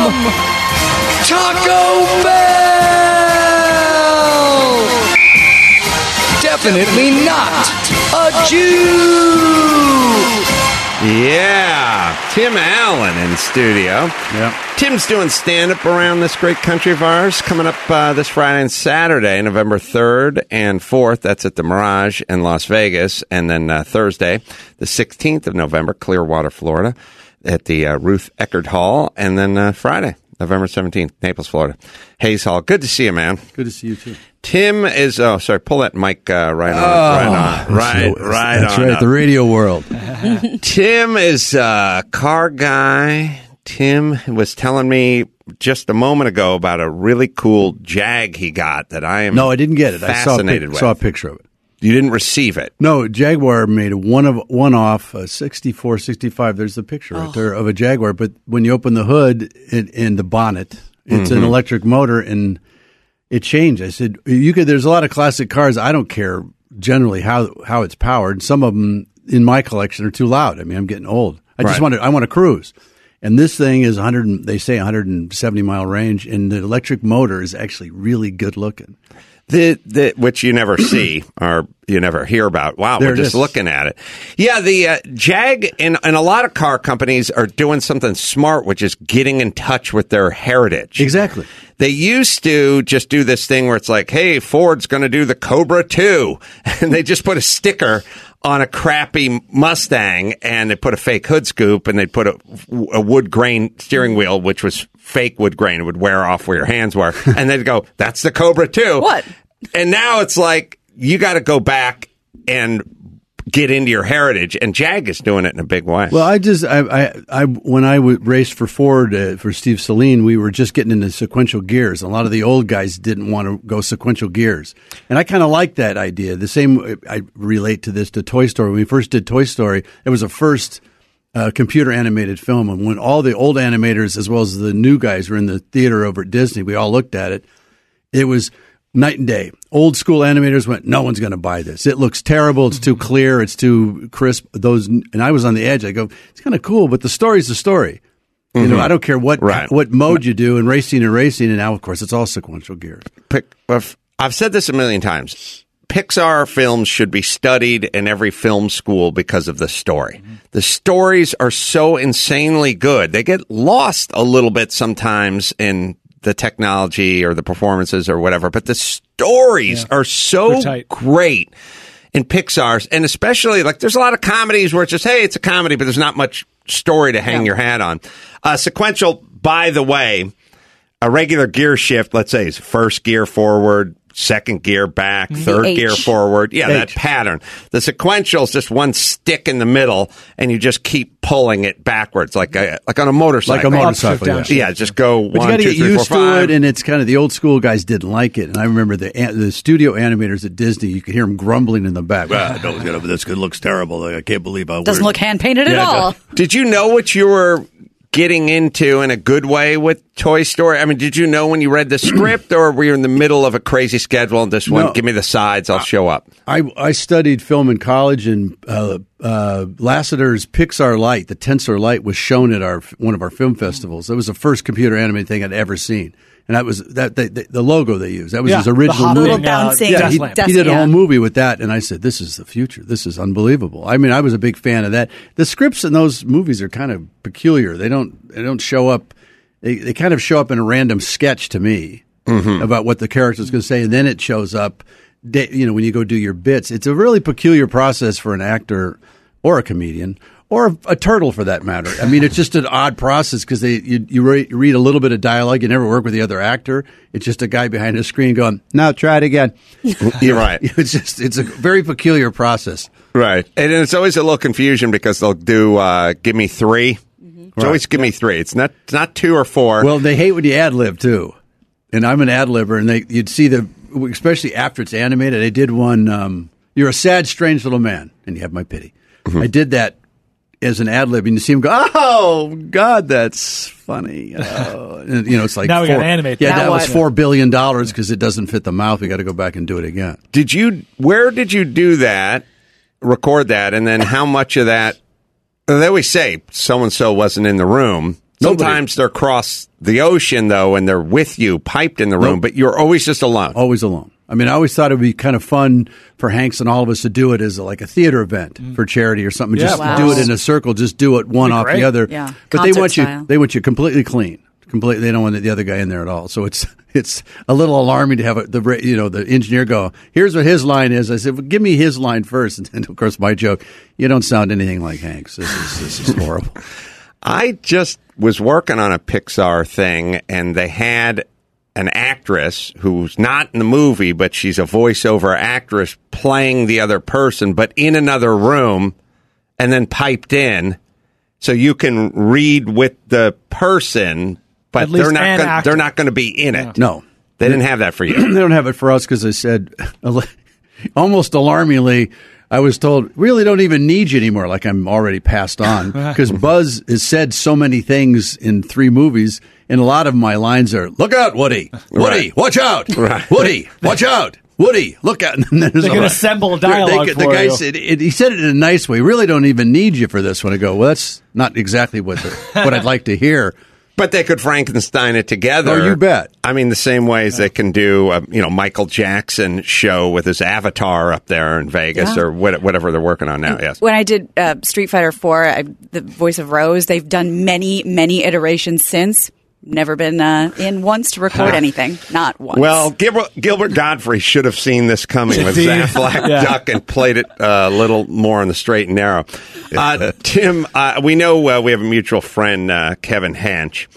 Taco Bell. Definitely not a Jew. Yeah, Tim Allen in studio. Yeah. Tim's doing stand up around this great country of ours coming up uh, this Friday and Saturday, November 3rd and 4th. That's at the Mirage in Las Vegas. And then uh, Thursday, the 16th of November, Clearwater, Florida, at the uh, Ruth Eckerd Hall. And then uh, Friday, November 17th, Naples, Florida, Hayes Hall. Good to see you, man. Good to see you too. Tim is, oh, sorry, pull that mic uh, right on. right on. Right, right That's on right. The radio world. Tim is a car guy. Tim was telling me just a moment ago about a really cool Jag he got that I am No, I didn't get it. I saw a, pic- saw a picture of it. You didn't receive it. No, Jaguar made a one of one off uh, 64, 65. There's the picture right there of a Jaguar. But when you open the hood and, and the bonnet, it's an electric motor, and it changed. I said, "You could." There's a lot of classic cars. I don't care generally how how it's powered. Some of them in my collection are too loud. I mean, I'm getting old. I just Right. want to. I want to cruise. And this thing is 100. They say 170 mile range, and the electric motor is actually really good looking. The, the which you never see or you never hear about. Wow, There we're it just looking at it. Yeah, the uh, Jag and, and a lot of car companies are doing something smart, which is getting in touch with their heritage. Exactly. They used to just do this thing where it's like, hey, Ford's going to do the Cobra 2. And they just put a sticker on a crappy Mustang and they put a fake hood scoop and they put a, a wood grain steering wheel, which was fake wood grain. It would wear off where your hands were. and they'd go, that's the Cobra too. What? And now it's like, you got to go back and get into your heritage. And Jag is doing it in a big way. Well, I just I I, I when I w- raced for Ford uh, for Steve Saleen, we were just getting into sequential gears. A lot of the old guys didn't want to go sequential gears, and I kind of like that idea. The same I relate to this to Toy Story. When we first did Toy Story, it was a first uh, computer animated film, and when all the old animators as well as the new guys were in the theater over at Disney, we all looked at it. It was night and day. Old school animators went, no one's going to buy this. It looks terrible. It's too clear. It's too crisp. Those, and I was on the edge. I go, it's kind of cool, but the story's the story. You know, I don't care what Right. what mode you do, in racing and racing, and now of course it's all sequential gears. I've said this a million times. Pixar films should be studied in every film school because of the story. Mm-hmm. The stories are so insanely good. They get lost a little bit sometimes in the technology or the performances or whatever, but the stories are so great in Pixar's, and especially like there's a lot of comedies where it's just hey, it's a comedy, but there's not much story to hang your hat on. Uh, sequential, by the way, a regular gear shift, let's say, is first gear forward, second gear back, third H. gear forward. Yeah, that pattern. The sequential is just one stick in the middle, and you just keep pulling it backwards, like a, like on a motorcycle. Like a motorcycle, Upshift, yeah. Yeah, just go But one, you got to two, get three, four, used to it, and it's kind of the old school guys didn't like it. And I remember the the studio animators at Disney, you could hear them grumbling in the back. Ah, don't get over this. It looks terrible. I can't believe I Doesn't weird- look hand painted at Yeah, it all. Did you know what you were getting into in a good way with Toy Story? I mean, did you know when you read the script, or were you in the middle of a crazy schedule and this one, No. give me the sides, I'll show up? I, I studied film in college, and uh, uh, Lasseter's Pixar Light, the Tensor Light, was shown at our one of our film festivals. It was the first computer animated thing I'd ever seen, and that was that the, the, the logo they used. That was Yeah, his original hopping, movie. Little bouncing yeah, he, desk lamp. desk- he did a whole movie with that, and I said, "This is the future. This is unbelievable." I mean, I was a big fan of that. The scripts in those movies are kind of peculiar. They don't they don't show up. They, they kind of show up in a random sketch to me mm-hmm. about what the character's going to say, and then it shows up. You know, when you go do your bits, it's a really peculiar process for an actor or a comedian. Or a, a turtle, for that matter. I mean, it's just an odd process because they you, you, re- you read a little bit of dialogue, you never work with the other actor. It's just a guy behind a screen going, "Now try it again." You're right. It's just it's a very peculiar process. Right. And it's always a little confusion because they'll do uh, give me 3 It's always give me three. It's not it's not two or four. Well, they hate when you ad lib too, and I'm an ad libber, and they you'd see the especially after it's animated. I did one. Um, You're a sad, strange little man, and you have my pity. I did that as an ad lib, and you see him go, "Oh God, that's funny." Oh. And, you know, it's like Now we gotta animate Yeah, that. that was four billion dollars because it doesn't fit the mouth. We got to go back and do it again. did you where did you do that? Record that and then how much of that they always say so and so wasn't in the room. Nobody. Sometimes they're across the ocean though and they're with you, piped in the room, Nope. but you're always just alone. always alone. I mean, I always thought it would be kind of fun for Hanks and all of us to do it as a, like a theater event for charity or something. Yeah, just Wow. do it in a circle. Just do it one off great. the other. Yeah, But they want style. you. They want you completely clean. Completely. They don't want the other guy in there at all. So it's it's a little alarming to have a, the you know the engineer go. Here's what his line is. I said, well, give me his line first. And then of course my joke. You don't sound anything like Hanks. This is this is horrible. I just was working on a Pixar thing and they had an actress who's not in the movie, but she's a voiceover actress playing the other person, but in another room and then piped in. So you can read with the person, but they're not, gonna, they're not going to be in it. No, They didn't have that for you. they don't have it for us because I said, almost alarmingly, I was told, really don't even need you anymore. Like I'm already passed on because Buzz has said so many things in three movies, and a lot of my lines are, "Look out, Woody! Woody, Right. watch out! Right. Woody, watch out! Woody, look out!" And there's They a can lot- assemble a They- dialogue the guy you. said it, he said it in a nice way. Really don't even need you for this one. I go, well, that's not exactly what the, what I'd like to hear. But they could Frankenstein it together. Oh, you bet. I mean, the same way as they can do, a, you know, Michael Jackson show with his avatar up there in Vegas Yeah. or what, whatever they're working on now. Yes. When I did uh, Street Fighter Four, the voice of Rose, they've done many, many iterations since. Never been uh, in once to record anything. Not once. Well, Gilbert, Gilbert Gottfried should have seen this coming with Indeed. Aflac Yeah. Duck and played it uh, a little more on the straight and narrow. Uh, Tim, uh, we know uh, we have a mutual friend, uh, Kevin Hench,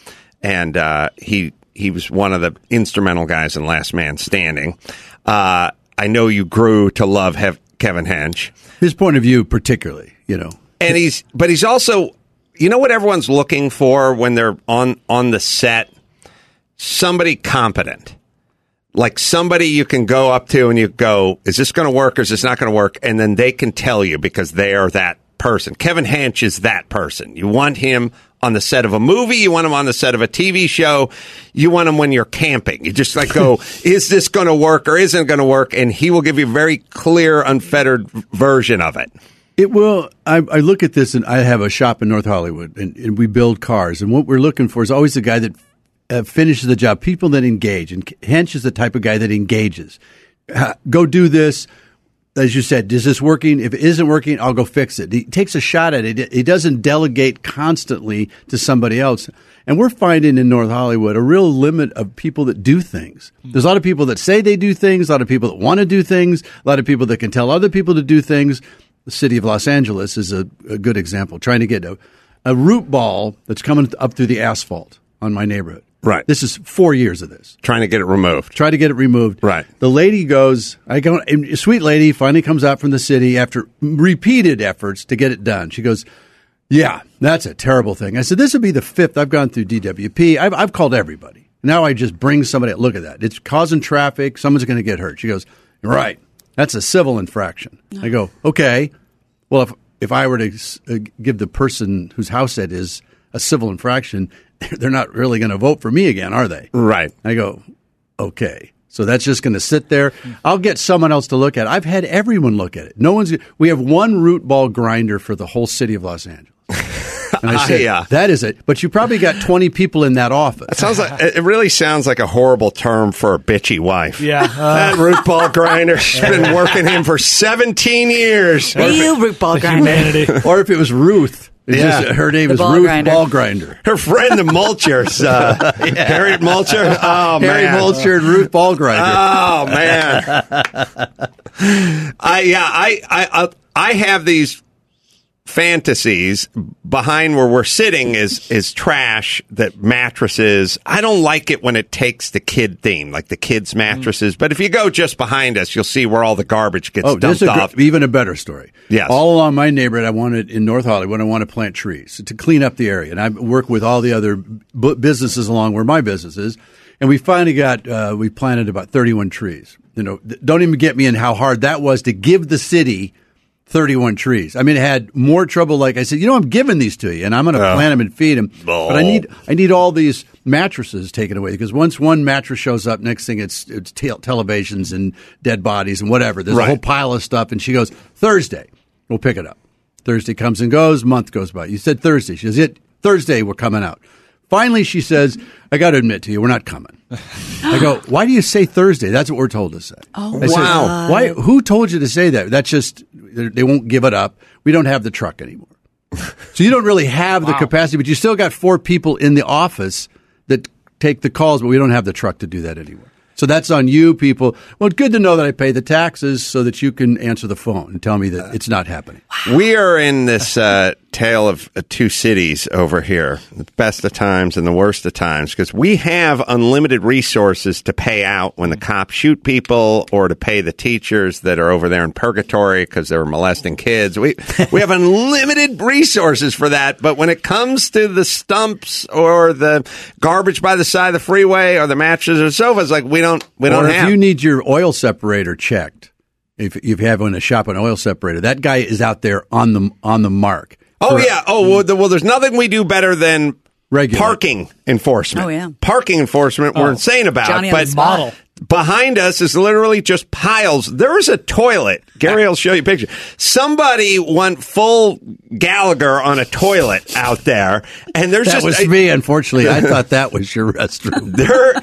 and uh, he he was one of the instrumental guys in Last Man Standing. Uh, I know you grew to love Hev- Kevin Hench. His point of view, particularly, you know. and he's but he's also you know what everyone's looking for when they're on on the set? Somebody competent. Like somebody you can go up to and you go is this going to work or is this not going to work? And then they can tell you because they are that person. Kevin Hench is that person. You want him on the set of a movie you want him on the set of a tv show you want him when you're camping. You just like go is this going to work or isn't going to work? And he will give you a very clear unfettered version of it It will. I, I look at this, and I have a shop in North Hollywood, and, and we build cars. And what we're looking for is always the guy that uh, finishes the job, people that engage. And Hench is the type of guy that engages. Uh, go do this. as you said, is this working? If it isn't working, I'll go fix it. He takes a shot at it. He doesn't delegate constantly to somebody else. And we're finding in North Hollywood a real limit of people that do things. There's a lot of people that say they do things, a lot of people that want to do things, a lot of people that can tell other people to do things. The city of Los Angeles is a, a good example, trying to get a, a root ball that's coming up through the asphalt on my neighborhood. Right. This is four years of this. Trying to get it removed. Try to get it removed. Right. The lady goes, I go, a sweet lady finally comes out from the city after repeated efforts to get it done. She goes, Yeah, that's a terrible thing. I said, This would be the fifth I've gone through DWP. I've, I've called everybody. Now I just bring somebody, look at that. It's causing traffic. Someone's going to get hurt. She goes, right. That's a civil infraction. I go, Okay. Well, if, if I were to uh, give the person whose house that is a civil infraction, they're not really going to vote for me again, are they? Right. I go, okay. So that's just going to sit there. I'll get someone else to look at it. I've had everyone look at it. No one's. We have one root ball grinder for the whole city of Los Angeles. And I said, yeah. that is it. But you probably got 20 people in that office. It sounds like it really sounds like a horrible term for a bitchy wife. Yeah. that root ball grinder. She's been working him for 17 years. Real root ball grinder. Humanity. or if it was Ruth. Yeah. just- her name The is ball Ruth grinder. Ball Grinder. Her friend, the Mulchers, uh, Harriet Mulcher. Oh Harry man, Mulcher and Ruth Ball Grinder. Oh man, I yeah, I I I- I have these fantasies behind where we're sitting is is trash that mattresses i don't like it when it takes the kid theme like the kids mattresses but if you go just behind us you'll see where all the garbage gets Oh, dumped this off gr- even a better story. Yes. All along my neighborhood, I wanted in North Hollywood, I want to plant trees to clean up the area, and I work with all the other bu- businesses along where my business is, and we finally got uh, we planted about thirty-one trees. You know, th- don't even get me in how hard that was to give the city. 31 trees. I mean, it had more trouble. Like I said, you know, I'm giving these to you and I'm going to plant them and feed them. But I need, I need all these mattresses taken away because once one mattress shows up, next thing it's, it's tel- televisions and dead bodies and whatever. There's a whole pile of stuff. And she goes, Thursday, we'll pick it up. Thursday comes and goes, month goes by. You said Thursday. She says, it, Thursday, we're coming out. Finally, she says, I got to admit to you, we're not coming. I go, why do you say Thursday? That's what we're told to say. Oh, I said, wow. why? Who told you to say that? That's just they they won't give it up. We don't have the truck anymore, so you don't really have the capacity. But you still got four people in the office that take the calls, but we don't have the truck to do that anymore. So that's on you, people. Well, good to know that I pay the taxes so that you can answer the phone and tell me that it's not happening. we are in this uh, tale of uh, two cities over here the best of times and the worst of times because we have unlimited resources to pay out when the cops shoot people or to pay the teachers that are over there in purgatory because they were molesting kids. We we have unlimited resources for that but when it comes to the stumps or the garbage by the side of the freeway or the mattresses or sofas like we don't we don't or if have. you need your oil separator checked, if if you have in a shop an oil separator, that guy is out there on the on the mark. Oh For- yeah. Oh well, the, well. There's nothing we do better than regular. parking enforcement. Oh, yeah. Parking enforcement. We're Oh. insane about. Johnny but. Model. Behind us is literally just piles. There is a toilet. Gary will show you a picture. Somebody went full Gallagher on a toilet out there, and there's That just was a- me, unfortunately. I thought that was your restroom. There,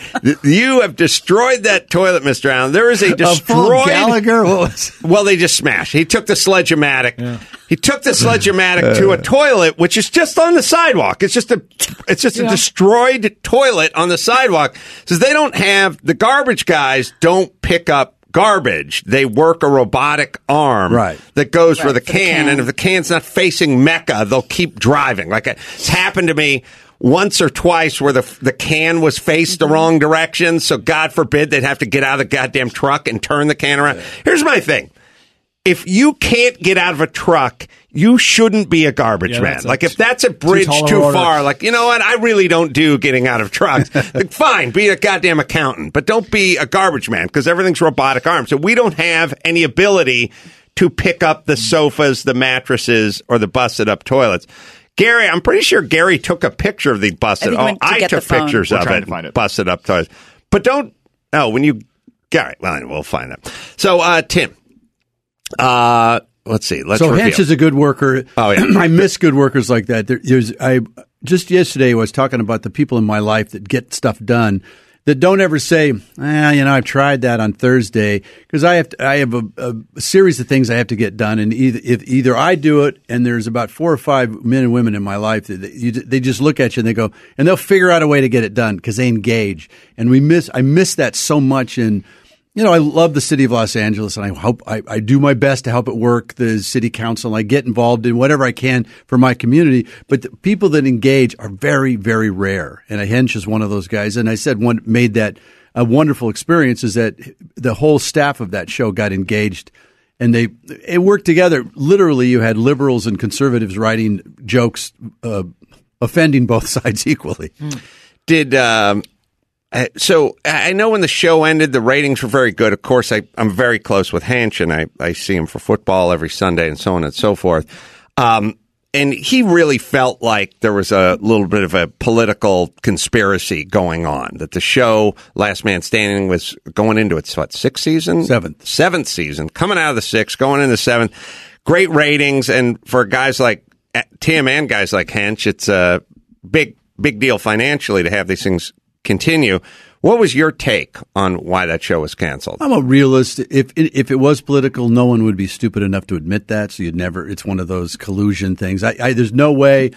you have destroyed that toilet, Mister Allen. There is a A full Gallagher? What was well, they just smashed. He took the sledge-o-matic. He took the sledge-o-matic to a uh. toilet, which is just on the sidewalk. It's just a, it's just a destroyed toilet on the sidewalk. Says they don't have the garbage guys don't pick up garbage. They work a robotic arm Right. that goes for the for the can, can. and if the can's not facing Mecca, they'll keep driving. Like it's happened to me. Once or twice where the the can was faced the mm-hmm. wrong direction, so God forbid they'd have to get out of the goddamn truck and turn the can around. Here's my thing if you can't get out of a truck, you shouldn't be a garbage Yeah, man. a- Like if that's a bridge tall too, a order. far, like you know what, I really don't do getting out of trucks. like, fine, be a goddamn accountant, but don't be a garbage man because everything's robotic arms. So we don't have any ability to pick up the sofas, the mattresses, or the busted up toilets. Gary, I'm pretty sure Gary took a picture of the busted. I think Oh, to I took pictures We're of trying it, to find it. busted up toilets. But don't. Oh, when you. Gary, well, we'll find that. So, uh, Tim. Uh, let's see. Let's so. Hench is a good worker. Oh, yeah. I miss good workers like that. There, there's I just yesterday I was talking about the people in my life that get stuff done. that don't ever say, ah, you know, I've tried that on Thursday because I have to, I have a, a series of things I have to get done, and either if either I do it, and there's about four or five men and women in my life that that you, they just look at you and they go, and they'll figure out a way to get it done because they engage, and we miss I miss that so much in you know, I love the city of Los Angeles, and I hope I, I do my best to help it work. The city council, I get involved in whatever I can for my community. But the people that engage are very, very rare. And Hench is one of those guys. And I said one made that a wonderful experience is that the whole staff of that show got engaged, and they it worked together. Literally, you had liberals and conservatives writing jokes, uh, offending both sides equally. Did um, uh, so? I know when the show ended, the ratings were very good. Of course, I, I'm very close with Hench, and I, I see him for football every Sunday, and so on and so forth. Um, and he really felt like there was a little bit of a political conspiracy going on. That the show Last Man Standing was going into its what sixth season, Seventh. seventh season, coming out of the sixth, going into seventh. Great ratings, and for guys like uh, Tim and guys like Hench, it's a big big deal financially to have these things continue. What was your take on why that show was canceled? I'm a realist. If if it was political, no one would be stupid enough to admit that. So you'd never. It's one of those collusion things. I, I there's no way.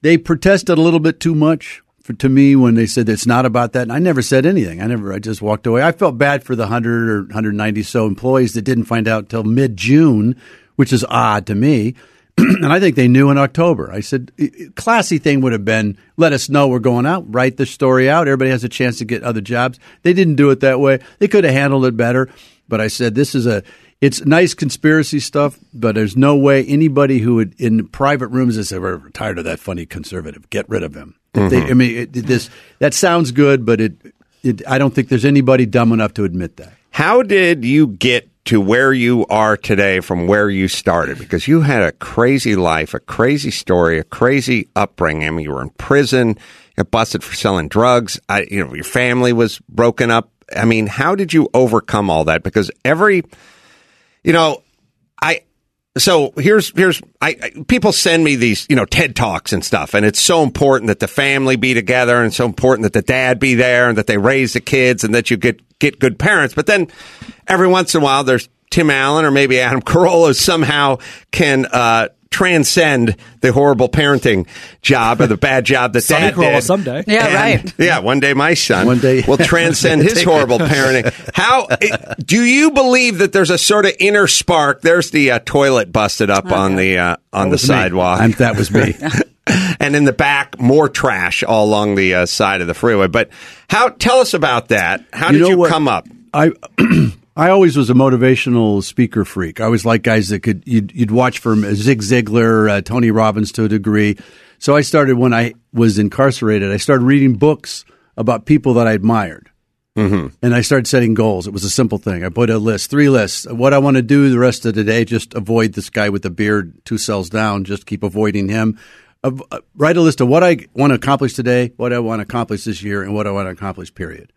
They protested a little bit too much for, to me when they said it's not about that. And I never said anything. I never. I just walked away. I felt bad for the hundred or 190 so employees that didn't find out till mid June, which is odd to me. and I think they knew in October. I said, classy thing would have been let us know we're going out, write the story out. Everybody has a chance to get other jobs. They didn't do it that way. They could have handled it better. But I said, this is a, it's nice conspiracy stuff, but there's no way anybody who would in private rooms has said, we're tired of that funny conservative. Get rid of him. If They, mm-hmm. I mean, it, this that sounds good, but it, it, I don't think there's anybody dumb enough to admit that. How did you get to where you are today from where you started? Because you had a crazy life, a crazy story, a crazy upbringing. You were in prison, got busted for selling drugs. I, you know, your family was broken up. I mean, how did you overcome all that? Because every, you know, I, so here's here's I, I people send me these you know TED talks and stuff, and it's so important that the family be together, and so important that the dad be there, and that they raise the kids, and that you get get good parents. But then every once in a while, there's Tim Allen or maybe Adam Carolla somehow can uh, transcend the horrible parenting job or the bad job that Sonny dad did. someday. Yeah, And, right. Yeah, one day my son One day- will transcend his horrible parenting. How do you believe that there's a sort of inner spark? There's the uh, toilet busted up on the uh, on the sidewalk, I'm- that was me. and in the back more trash all along the uh, side of the freeway. But how? Tell us about that. How did you what? come up? I I always was a motivational speaker freak. I always liked guys that could you'd, you'd watch from Zig Ziglar, uh, Tony Robbins to a degree. So I started when I was incarcerated. I started reading books about people that I admired. Mm-hmm. And I started setting goals. It was a simple thing. I put a list, three lists. What I want to do the rest of the day, just avoid this guy with the beard two cells down. Just keep avoiding him. Uh, uh, write a list of what I want to accomplish today, what I want to accomplish this year, and what I want to accomplish. Period.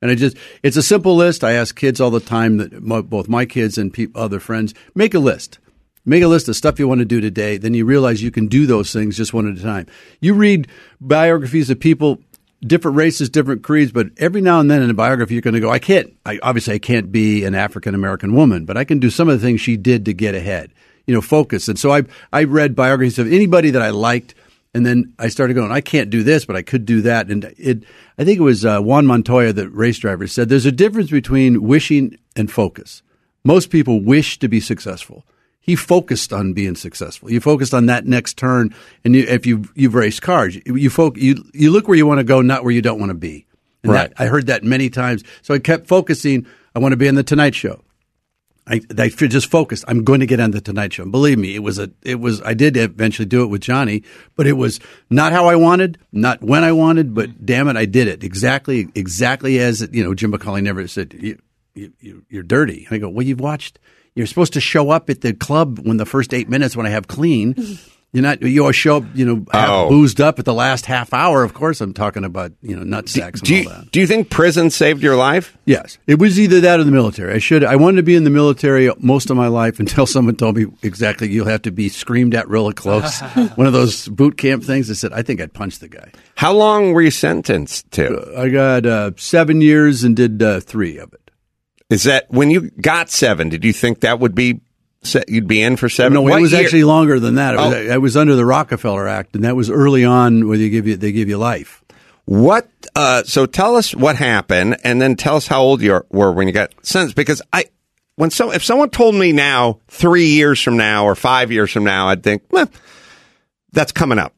And I just, it's a simple list. I ask kids all the time that mo- both my kids and peop other friends make a list. Make a list of stuff you want to do today. Then you realize you can do those things just one at a time. You read biographies of people, different races, different creeds, but every now and then in a biography, you're going to go, I can't, I, obviously I can't be an African American woman, but I can do some of the things she did to get ahead. You know, focus. And so I, I read biographies of anybody that I liked. And then I started going, I can't do this, but I could do that. And it, I think it was uh, Juan Montoya, the race driver, said there's a difference between wishing and focus. Most people wish to be successful. He focused on being successful. You focused on that next turn, and you, if you you've raced cars, you you, foc you you look where you want to go, not where you don't want to be. And Right. that, I heard that many times. So I kept focusing. I want to be on the Tonight Show. I, I just focused. I'm going to get on the Tonight Show. And believe me, it was a, it was, I did eventually do it with Johnny, but it was not how I wanted, not when I wanted, but damn it, I did it exactly, exactly as, you know, Jim McCawley never said, you, you, you- you're dirty. And I go, well, you've watched, you're supposed to show up at the club when the first eight minutes when I have clean. You're not. You always show up. You know, half Oh. boozed up at the last half hour. Of course, I'm talking about you know nut sacks Do and you, all that. do you think prison saved your life? Yes, it was either that or the military. I should. I wanted to be in the military most of my life until someone told me exactly you'll have to be screamed at really close. One of those boot camp things. I said I think I'd punch the guy. How long were you sentenced to? I got uh, seven years and did uh, three of it. Is that when you got seven? Did you think that would be you'd be in for seven? No, What it was year- actually longer than that. It was, Oh. I was under the Rockefeller Act, and that was early on where they give you they give you life. What? Uh, so tell us what happened, and then tell us how old you were when you got sentenced. Because I, when so if someone told me now, three years from now or five years from now, I'd think, well, that's coming up.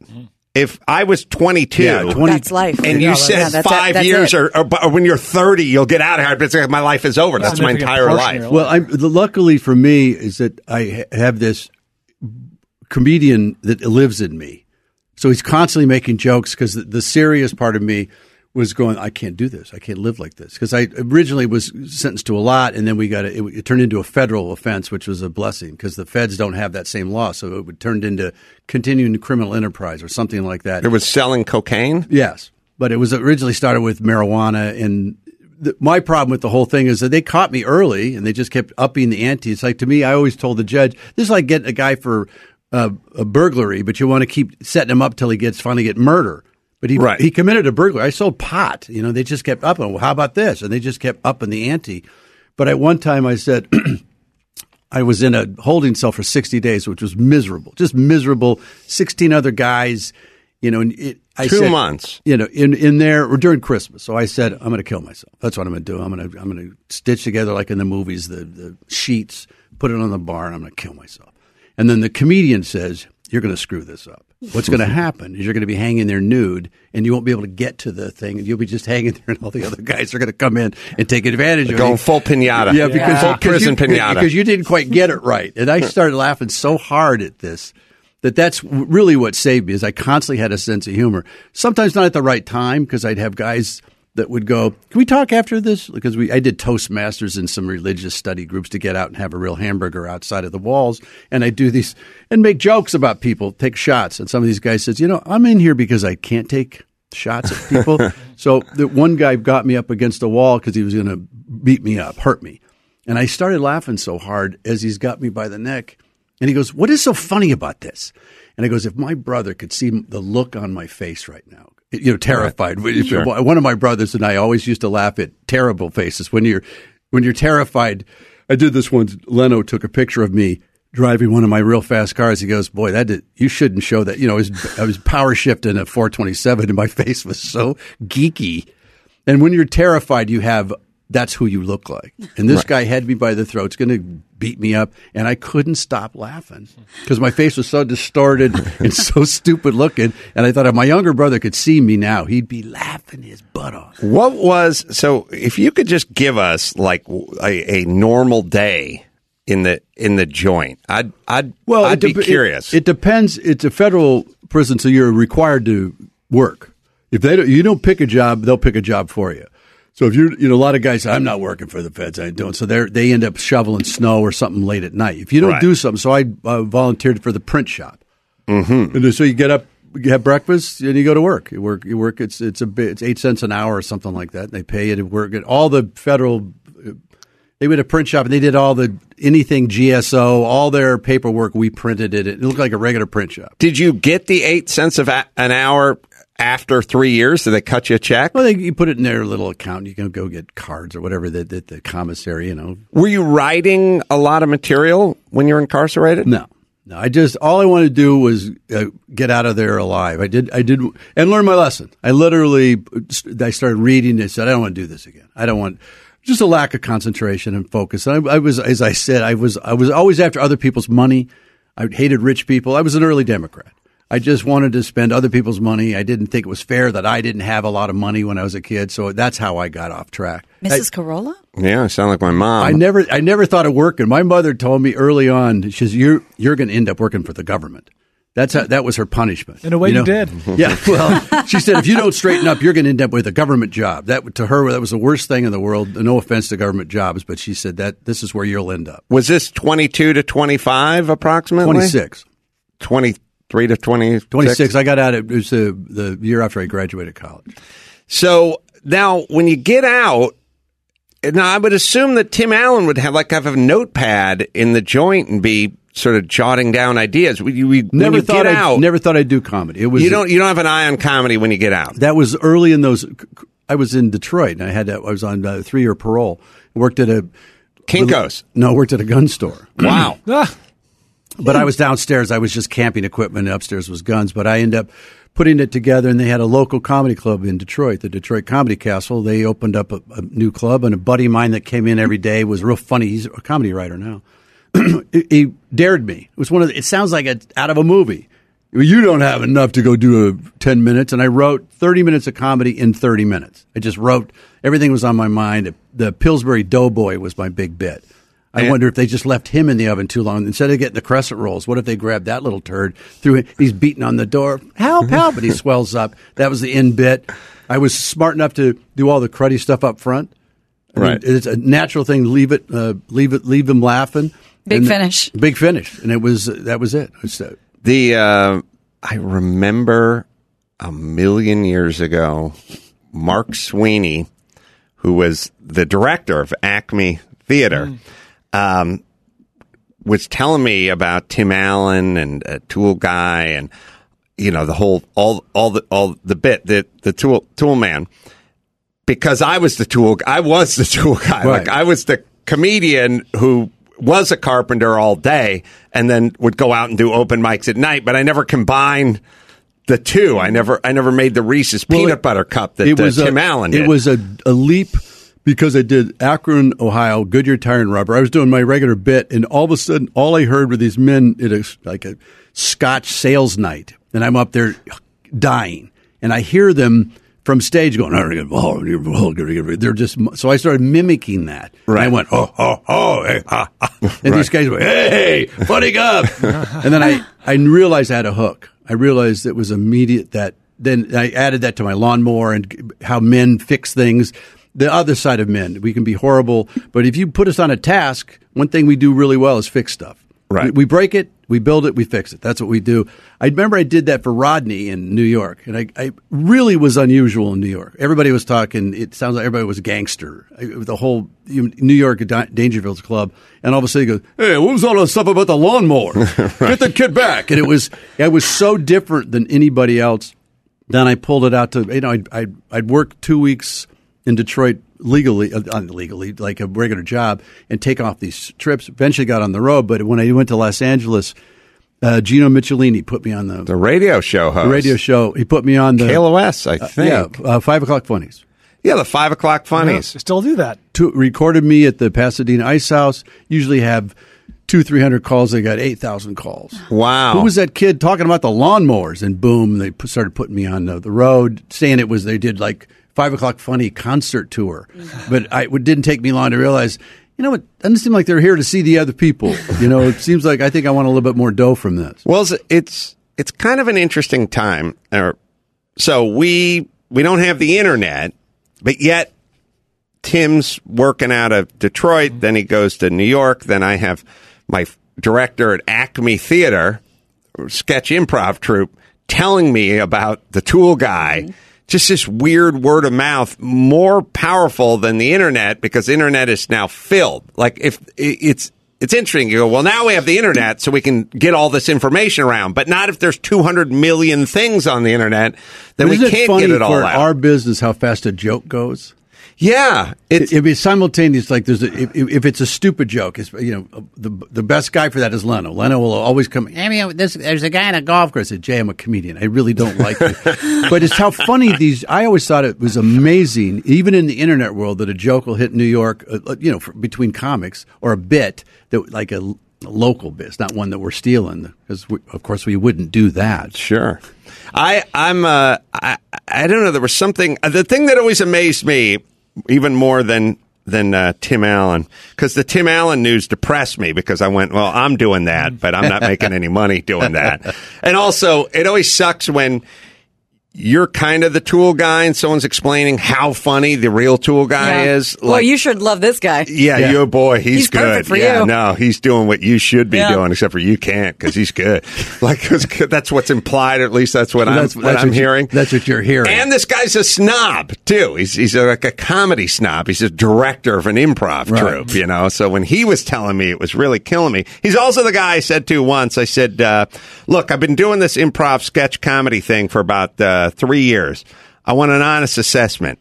If I was 22, Yeah, 20 That's life. and Yeah, you said yeah, that's it. five That's years, or, or, or when you're 30, you'll get out of here. It's like my life is over. That's my entire portion of life. Well, I, the, luckily for me is that I ha- have this comedian that lives in me. So he's constantly making jokes because the, the serious part of me was going, I can't do this. I can't live like this. Because I originally was sentenced to a lot, and then we got it, it, it turned into a federal offense, which was a blessing because the feds don't have that same law. So it would turned into continuing criminal enterprise or something like that. It was selling cocaine. Yes, but it was originally started with marijuana, and the, my problem with the whole thing is that they caught me early, and they just kept upping the ante. It's like to me, I always told the judge, "This is like getting a guy for uh, a burglary, but you want to keep setting him up till he gets finally get murder." But he Right. he committed a burglary. I sold pot. You know, they just kept upping. Well, oh, how about this? And they just kept upping the ante. But at one time, I said. I was in a holding cell for 60 days, which was miserable, just miserable. 16 other guys, you know, and it, I Two said- months. you know, in, in there or during Christmas. So I said, I'm going to kill myself. That's what I'm going to do. I'm going to, I'm going to stitch together like in the movies, the, the sheets, put it on the bar and I'm going to kill myself. And then the comedian says, you're going to screw this up. What's going to happen is you're going to be hanging there nude and you won't be able to get to the thing and you'll be just hanging there and all the other guys are going to come in and take advantage of Going you. full pinata. Yeah, because Full prison you, pinata. Because you didn't quite get it right, and I started laughing so hard at this that that's really what saved me. Is I constantly had a sense of humor. Sometimes not at the right time because I'd have guys that would go, "Can we talk after this?" Because we I did Toastmasters in some religious study groups to get out and have a real hamburger outside of the walls, and I do these and make jokes about people, take shots, and some of these guys says, "You know, I'm in here because I can't take." shots at people. so the one guy got me up against a wall because he was going to beat me up, hurt me. And I started laughing so hard as he's got me by the neck. And he goes, What is so funny about this? And I goes, If my brother could see the look on my face right now, you know, terrified. If- Sure. One of my brothers and I always used to laugh at terrible faces when you're when you're terrified. I did this once. Leno took a picture of me driving one of my real fast cars. He goes, "Boy, that did, you shouldn't show that." You know, I was, I was power shifting a 427, and my face was so geeky. And when you're terrified, you have that's who you look like. And this guy had me by the throat, it's going to beat me up, and I couldn't stop laughing because my face was so distorted and so stupid looking. And I thought if my younger brother could see me now, he'd be laughing his butt off. What was so? If you could just give us like a, a normal day in the in the joint, I'd I'd Well, I'd it be curious. It, it depends. It's a federal prison, so you're required to work. If they don't, you don't pick a job, they'll pick a job for you. So if you're, you know, a lot of guys, I'm not working for the feds. I don't. So they they end up shoveling snow or something late at night. If you don't Right. do something, so I uh, volunteered for the print shop. Mm-hmm. And so you get up, you have breakfast, and you go to work. You work. You work. It's it's a bit, it's eight cents an hour or something like that. And they pay you to work. At all the federal they went to print shop and they did all the anything GSO, all their paperwork. We printed it. It looked like a regular print shop. Did you get the eight cents of a, an hour after three years? Did they cut you a check? Well, they, you put it in their little account. You can go get cards or whatever that the, the commissary, you know. Were you writing a lot of material when you were incarcerated? No, no. I just all I wanted to do was uh, get out of there alive. I did, I did, and learn my lesson. I literally, I started reading. and said, I don't want to do this again. I don't want. Just a lack of concentration and focus. And I, I was, as I said, I was, I was always after other people's money. I hated rich people. I was an early Democrat. I just wanted to spend other people's money. I didn't think it was fair that I didn't have a lot of money when I was a kid. So that's how I got off track. Mrs. Carolla? Yeah, I sound like my mom. I never, I never thought of working. My mother told me early on, she says, "You're, you're going to end up working for the government." That's how, that was her punishment. In a way, you know? did. Yeah. Well, she said, if you don't straighten up, you're going to end up with a government job. That to her, that was the worst thing in the world. No offense to government jobs, but she said that this is where you'll end up. Was this twenty two to twenty five approximately? Twenty six. 20, three to twenty 26. I got out. It was the the year after I graduated college. So now, when you get out, now I would assume that Tim Allen would have like have a notepad in the joint and be sort of jotting down ideas. We, we when Never you thought get I'd, out. never thought I'd do comedy. It was you don't you don't have an eye on comedy when you get out. That was early in those. I was in Detroit and I had to, I was on a three year parole. Worked at a Kinkos. No, worked at a gun store. Wow. Ah. But I was downstairs. I was just camping equipment. Upstairs was guns. But I ended up putting it together, and they had a local comedy club in Detroit, the Detroit Comedy Castle. They opened up a, a new club, and a buddy of mine that came in every day was real funny. He's a comedy writer now. he, dared me. It was one of. The, it sounds like it's out of a movie. You don't have enough to go do a ten minutes, and I wrote thirty minutes of comedy in thirty minutes. I just wrote everything was on my mind. The Pillsbury Doughboy was my big bit. I And- wonder if they just left him in the oven too long. Instead of getting the crescent rolls, what if they grabbed that little turd, threw it, he's beating on the door, help, help, and he swells up. That was the end bit. I was smart enough to do all the cruddy stuff up front. I mean, Right. it's a natural thing. Leave it, uh, leave it, leave them laughing. Big And- finish. Big finish, and it was that was it. It's, uh, The uh, I remember a million years ago, Mark Sweeney, who was the director of Acme Theater, um, was telling me about Tim Allen and a Tool guy, and you know the whole all all the all the bit the the Tool Tool man. Because I was the tool, I was the tool guy. Right. Like I was the comedian who was a carpenter all day and then would go out and do open mics at night. But I never combined the two. I never, I never made the Reese's Well, peanut it- butter cup that uh, Tim a, Allen did. It was a, a leap because I did Akron, Ohio, Goodyear Tire and Rubber. I was doing my regular bit, and all of a sudden, all I heard were these men at a, like a Scotch sales night, and I'm up there dying, and I hear them from stage going, "Oh, they're just so I started mimicking that. And I went, oh, oh, oh, hey, ha, ha. and these guys went, hey, funny up. and then I, I realized I had a hook. I realized it was immediate that then I added that to my lawnmower and how men fix things. The other side of men, we can be horrible, but if you put us on a task, one thing we do really well is fix stuff. Right. We, we break it, we build it, we fix it. That's what we do. I remember I did that for Rodney in New York, and I, I really was unusual in New York. Everybody was talking. It sounds like everybody was a gangster. I- The whole New York Dangerfield's club, and all of a sudden he goes, "Hey, what was all that stuff about the lawnmower? Get the kid back!" And it was it was so different than anybody else. Then I pulled it out to you know I'd I'd, I'd work two weeks in Detroit legally, uh, legally, like a regular job, and take off these trips. Eventually got on the road, but when I went to Los Angeles, uh, Gino Michelini put me on the, the radio show host. the radio show. He put me on the KLOS, I uh, think. yeah, uh, five o'clock funnies. Yeah, the five o'clock funnies. I still do that. To, recorded me at the Pasadena Ice House. Usually have two, three hundred calls. They got eight thousand calls. Wow. Who was that kid talking about the lawnmowers? And boom, they put, started putting me on the, the road, saying it was they did like five o'clock funny concert tour. But I, it didn't take me long to realize, you know, it doesn't seem like they're here to see the other people. You know, it seems like I think I want a little bit more dough from this. Well, it's it's, kind of an interesting time. So we we don't have the internet, but yet Tim's working out of Detroit. Then he goes to New York. Then I have my director at Acme Theater, sketch improv troupe, telling me about the Tool guy. Just this weird word of mouth, more powerful than the internet because the internet is now filled. Like if it's it's interesting. You go, well, now we have the internet, so we can get all this information around, but not if there's 200 million things on the internet, then we isn't it can't funny get it all for out. our business how fast a joke goes? Yeah, it's It, it'd be simultaneous. Like there's a, if, if it's a stupid joke, it's you know the the best guy for that is Leno. Leno will always come. I mean, this, there's a guy in a golf course. I said, Jay, I'm a comedian. I really don't like it, but it's how funny these. I always thought it was amazing, even in the internet world, that a joke will hit New York. Uh, you know, for, between comics or a bit that like a, local bit, not one that we're stealing. Because of course we wouldn't do that. Sure. I I'm uh I I don't know there was something uh, the thing that always amazed me even more than than uh, Tim Allen. Because the Tim Allen news depressed me because I went well I'm doing that but I'm not making any money doing that. And also it always sucks when you're kind of the tool guy, and someone's explaining how funny the real tool guy Yeah. is. well, you should love this guy. Yeah, Yeah. you boy, he's, He's good. for yeah, you. no, he's doing what you should be Yeah. doing, except for you can't because he's good. like that's what's implied, or at least that's what I'm that's, what that's I'm what you- hearing. that's what you're hearing. And this guy's a snob too. He's he's like a comedy snob. He's a director of an improv Right. troupe, you know. So when he was telling me, it was really killing me. He's also the guy I said to once. I said, uh, "Look, I've been doing this improv sketch comedy thing for about uh, Uh, three years. I want an honest assessment.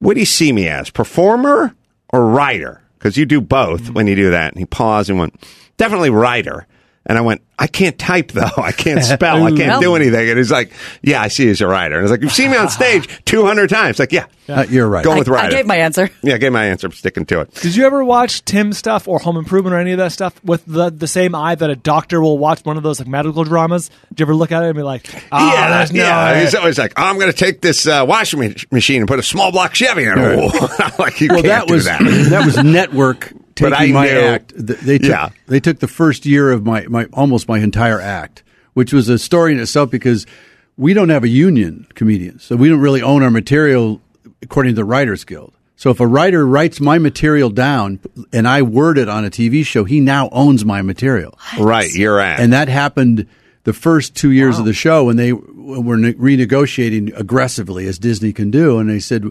What do you see me as, performer or writer? Because you do both when you do that." And he paused and went, "Definitely writer." And I went, I can't type though. I can't spell. I can't do anything. And he's like, Yeah, I see you as a writer. And I was like, You've seen me on stage 200 times. Like, yeah, Uh, you're right. going with I, I gave my answer. yeah, I gave my answer. I'm sticking to it. Did you ever watch Tim stuff or Home Improvement or any of that stuff with the the same eye that a doctor will watch one of those like medical dramas? Did you ever look at it and be like, "Ah, yeah, there's no yeah. way." He's always like, I'm going to take this uh, washing machine and put a small block Chevy in it. I'm like, you well, can't that do was that. that was network But taking my act. They took, Yeah. they took the first year of my, my almost my entire act, which was a story in itself because we don't have a union comedians, so we don't really own our material according to the Writers Guild. So if a writer writes my material down and I word it on a TV show, he now owns my material. right, you're at. And that happened the first two years of the show when they were ne- renegotiating aggressively, as Disney can do. And they said,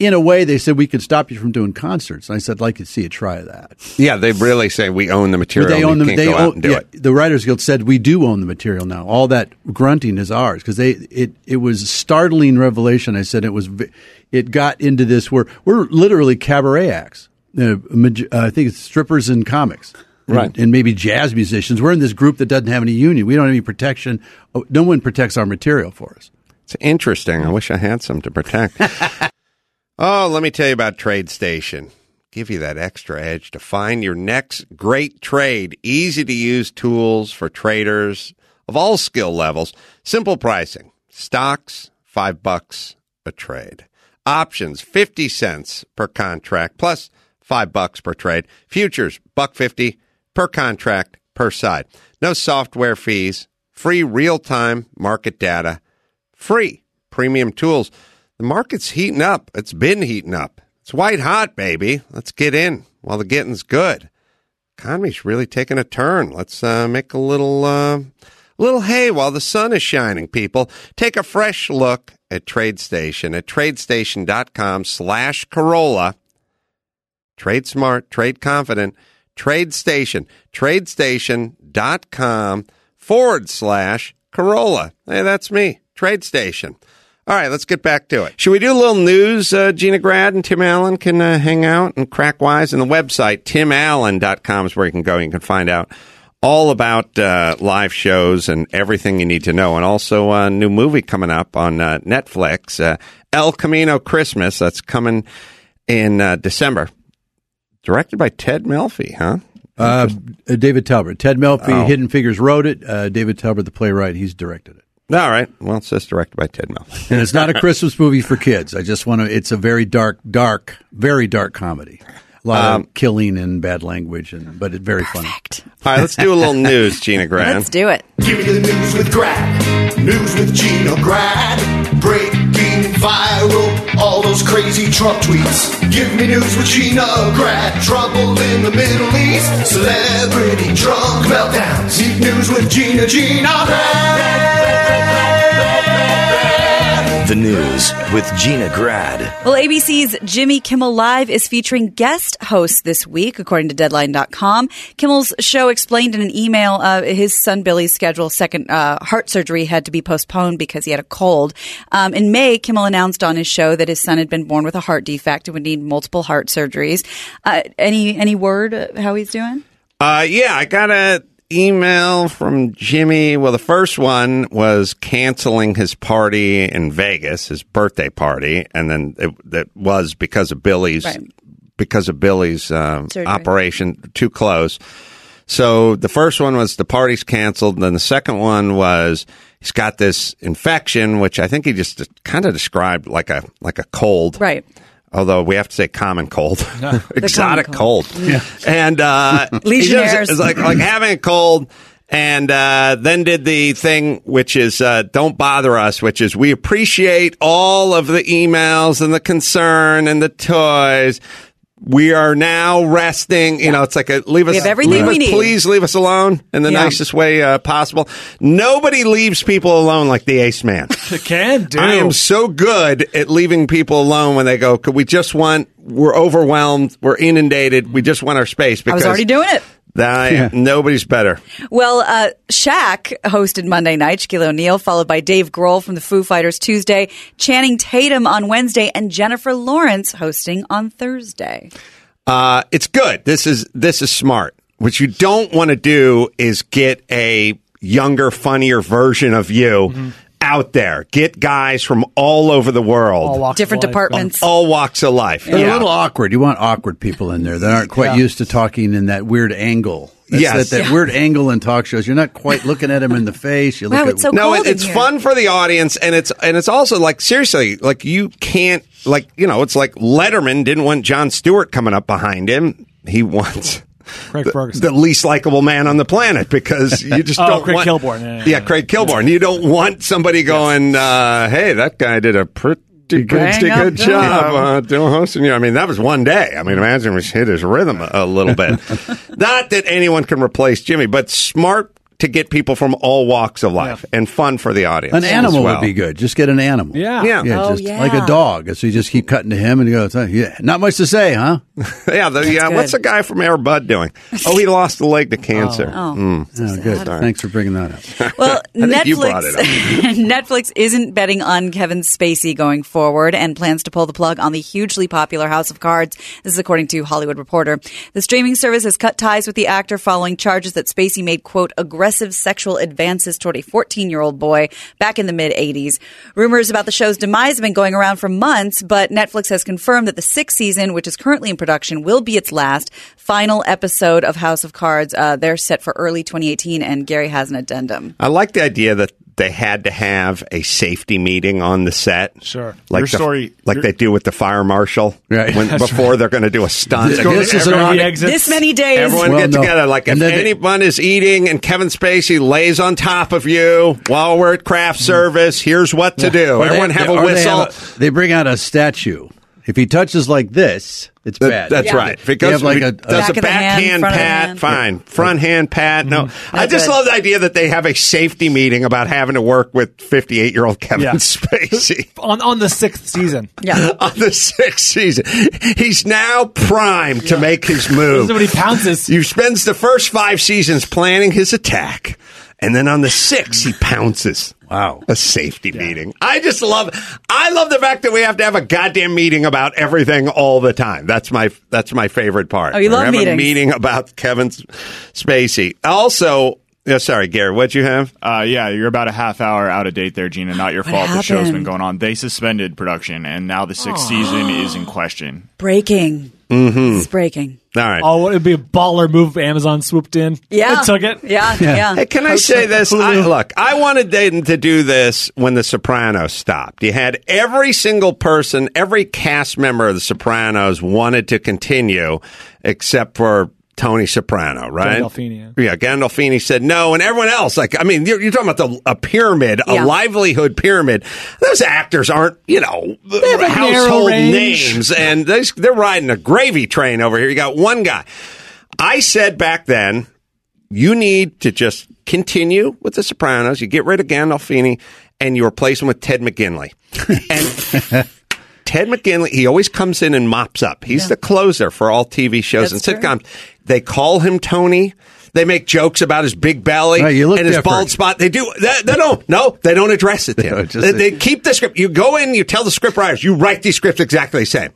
in a way, they said we could stop you from doing concerts. And I said, I'd like to see you try that. yeah, they really say we own the material. But they own the they own yeah, it. the Writers Guild said we do own the material now. All that grunting is ours because they it it was a startling revelation. I said it was it got into this where we're literally cabaret acts. Uh, uh, I think it's strippers and comics. And- Right. and maybe jazz musicians. We're in this group that doesn't have any union. We don't have any protection. Oh, No one protects our material for us. It's interesting. I wish I had some to protect. oh, let me tell you about TradeStation. Give you that extra edge to find your next great trade. Easy to use tools for traders of all skill levels. Simple pricing. Stocks, five bucks a trade. Options, 50 cents per contract, plus five bucks per trade. Futures, buck 50 per contract per side. No software fees. Free real time market data free premium tools. The market's heating up. It's been heating up. It's white hot, baby. Let's get in while the getting's good. Economy's really taking a turn. Let's uh, make a little uh, little hay while the sun is shining, people. Take a fresh look at TradeStation at tradestation.com slash Carolla. Trade smart, trade confident. TradeStation, tradestation.com forward slash Carolla. Hey, that's me, TradeStation. All right, let's get back to it. Should we do a little news? Uh, Gina Grad and Tim Allen can uh, hang out and crack wise. And the website, timallen.com, is where you can go. You can find out all about uh, live shows and everything you need to know. And also a new movie coming up on uh, Netflix, uh, El Camino Christmas. That's coming in uh, December. Directed by Ted Melfi, huh? Uh, uh, David Talbot. Ted Melfi, Oh. Hidden Figures, wrote it. Uh, David Talbot, the playwright, he's directed it. All right. Well, it says directed by Ted Melfi. And it's not a Christmas movie for kids. I just want to, it's a very dark, dark, very dark comedy. A lot Um, of killing and bad language, and but it's very funny. All right, let's do a little news, Gina Grad. Let's do it. Give me the news with Grad. News with Gina Grad. Breaking viral. All those crazy Trump tweets. Give me news with Gina Grad. Trouble in the Middle East. Celebrity drunk meltdowns. Need news with Gina Gina Grad. The news with Gina Grad. Well, ABC's Jimmy Kimmel Live is featuring guest hosts this week, according to Deadline.com. Kimmel's show explained in an email uh, his son Billy's scheduled second uh, heart surgery had to be postponed because he had a cold. Um, in May, Kimmel announced on his show that his son had been born with a heart defect and would need multiple heart surgeries. Uh, any any word uh, how he's doing? Uh, yeah, I got a email from Jimmy. Well, the first one was canceling his party in Vegas, his birthday party, and then it, it was because of Billy's Right. because of Billy's um, Surgery. operation too close. So the first one was the party's canceled. Then the second one was he's got this infection, which I think he just kind of described like a like a cold, Right. Although we have to say common cold, exotic common cold. cold, and uh, Legionnaires. It's like like having a cold, And uh, then did the thing which is uh, don't bother us, which is we appreciate all of the emails and the concern and the toys. We are now resting. You know, it's like a leave us. We have everything leave we us- need. Please leave us alone in the Yeah. nicest way uh, possible. Nobody leaves people alone like the Ace Man. Can do. I am so good at leaving people alone when they go. Could we just want? We're overwhelmed. We're inundated. We just want our space. Because I was already doing it. That- nobody's better. Well, uh, Shaq hosted Monday night, Shaquille O'Neal, followed by Dave Grohl from the Foo Fighters Tuesday, Channing Tatum on Wednesday, and Jennifer Lawrence hosting on Thursday. Uh, it's good. This is this is smart. What you don't want to do is get a younger, funnier version of you out there. Get guys from all over the world, All walks Different of life. departments. all walks of life. They're Yeah. a little awkward. You want awkward people in there that aren't quite Yeah. used to talking in that weird angle. That's Yes. that, that weird angle in talk shows. You're not quite looking at them in the face. You look Wow, at it's so no, cold it, in it's here. fun for the audience, and it's and it's also like seriously, like you can't like you know, it's like Letterman didn't want Jon Stewart coming up behind him. He wants. Craig the, Ferguson. the least likable man on the planet because you just Oh, don't Craig want Kilborn. Yeah, yeah, yeah. Craig Kilborn. You don't want somebody going, uh, "Hey, that guy did a pretty pretty Bang up good job. job uh, doing hosting you." I mean, that was one day. I mean, imagine if he hit his rhythm a, a little bit. Not that anyone can replace Jimmy, but smart to get people from all walks of life and fun for the audience. An as animal well. would be good. Just get an animal. Yeah. Yeah. Yeah, Oh, just yeah. like a dog. So you just keep cutting to him and you go, "Oh, yeah, not much to say, huh? yeah. The, yeah. good. What's the guy from Air Bud doing? Oh, he lost a leg to cancer. Oh. Mm. Oh, good. Thanks for bringing that up. Well, I think you brought Netflix up. Netflix isn't betting on Kevin Spacey going forward and plans to pull the plug on the hugely popular House of Cards. This is according to Hollywood Reporter. The streaming service has cut ties with the actor following charges that Spacey made quote aggressive sexual advances toward a 14-year-old boy back in the mid 80s. Rumors about the show's demise have been going around for months, but Netflix has confirmed that the sixth season, which is currently in production, will be its last final episode of House of Cards. Uh, they're set for early 2018, and Gary has an addendum. I like the idea that they had to have a safety meeting on the set. Sure. Like Your the- story- like your- they do with the fire marshal, Right. When, That's before they're going to do a stunt. This- They're this is everyone- an- the exits. This many days. Everyone Well, get no. together. Like if And then they- anyone is eating and Kevin Spacey lays on top of you while we're at craft service, here's what to do. Or they- Everyone have or a they whistle. a- They, bring out a statue. If he touches like this, it's That- bad. That's Yeah. right. If it They goes like if a- it does a of hand, backhand front of the pat, hand. fine. Front hand pat, no. Mm-hmm. I just good. love the idea that they have a safety meeting about having to work with 58 year old Kevin Yeah. Spacey. on on the sixth season. Yeah. on the sixth season. He's now primed to make his This is move. when he pounces. You spends the first five seasons planning his attack, and then on the sixth he pounces. Wow. A safety meeting. I just love I love the fact that we have to have a goddamn meeting about everything all the time. That's my that's my favorite part. Oh, you We love meetings. a meeting about Kevin Spacey. Also, yeah, sorry, Gary, what'd you have? Uh, yeah, you're about a half hour out of date there, Gina. Not your fault. The show's been going on. They suspended production, and now the sixth season is in question. Breaking. Mm-hmm. It's breaking. All right. Oh, it'd be a baller move if Amazon swooped in. Yeah. It took it. Yeah. Yeah. Hey, can I say this? I, look, I wanted them to do this when The Sopranos stopped. You had every single person, every cast member of The Sopranos wanted to continue, except for Tony Soprano, right? Gandolfini, Yeah, Gandolfini said no, and everyone else. Like, I mean, you're, you're talking about the, a pyramid, a livelihood pyramid. Those actors aren't, you know, have a narrow household names, and they, they're riding a gravy train over here. You got one guy. I said back then, you need to just continue with The Sopranos. You get rid of Gandolfini and you replace him with Ted McGinley. And Ted McGinley, he always comes in and mops up. He's the closer for all TV shows That's and true. sitcoms. They call him Tony. They make jokes about his big belly Right, you look and his different. bald spot. They do. They, they don't. No, they don't address it. Tim. just- they, they keep the script. You go in. You tell the script writers. You write these scripts exactly the same.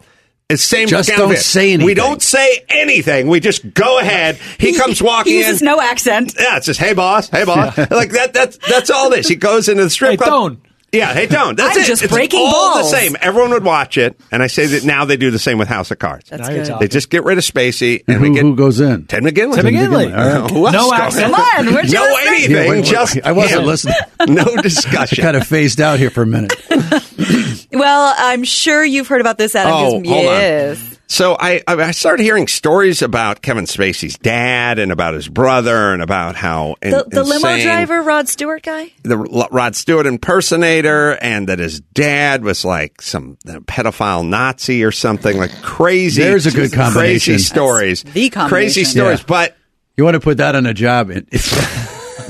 It's same. Just don't say anything. We don't say anything. We just go ahead. He comes walking He in. uses no accent. Yeah, it's just hey boss, hey boss. like that. That's that's all this. He goes into the strip Hey, club. Tone. Yeah, hey don't. That's I'm it. just it's breaking all balls. the same. Everyone would watch it, and I say that now they do the same with House of Cards. That's good. They just get rid of Spacey and And we who, get who goes in? Ted McGinley. Ted McGinley. All right. Who else No goes accent. in? Come on, we're No just anything. Yeah, wait, wait, just I wasn't him. listening. No discussion. I discussion. kind of phased out here for a minute. Well, I'm sure you've heard about this, Adam. Oh, 'cause- hold on. yes. So I, I started hearing stories about Kevin Spacey's dad and about his brother and about how in- The, the limo driver, Rod Stewart guy? the Rod Stewart impersonator, and that his dad was like some pedophile Nazi or something, like crazy. There's a good combination. Crazy stories. That's the combination. Crazy stories. Yeah. But You want to put that on a job?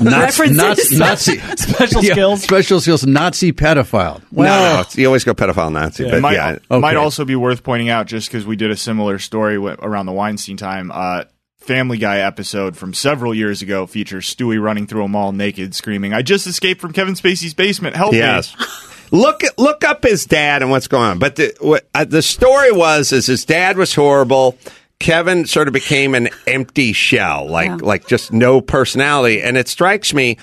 It, it's Nazi, References. Nazi, Special yeah, skills. special skills, Nazi pedophile. no, no, you always go pedophile Nazi. It But might, yeah, might also be worth pointing out, just because we did a similar story around the Weinstein time. Uh, Family Guy episode from several years ago features Stewie running through a mall naked, screaming, "I just escaped from Kevin Spacey's basement! Help Yes. me!" look look up his dad and what's going on. But the what, uh, the story was is his dad was horrible. Kevin sort of became an empty shell, like Yeah. like just no personality. And it strikes me,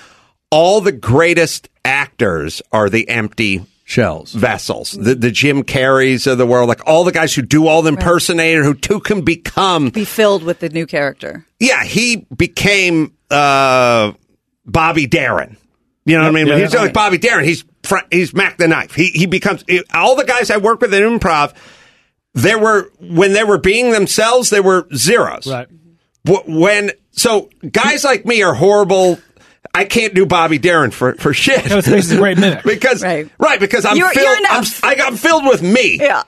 all the greatest actors are the empty Shells. vessels. The the Jim Carreys of the world, like all the guys who do all the impersonator, who too can become. Be filled with the new character. Yeah, he became uh, Bobby Darin. You know what I mean? yeah, he's yeah. like Bobby Darin. He's fr- he's Mac the Knife. He he becomes all the guys I work with in improv. There were when they were being themselves, they were zeros. Right. Wh- When so guys like me are horrible. I can't do Bobby Darin for for shit. Kevin Spacey's a great mimic. because Right. because I'm You're- filled. you're I'm. I, I'm filled with me Yeah.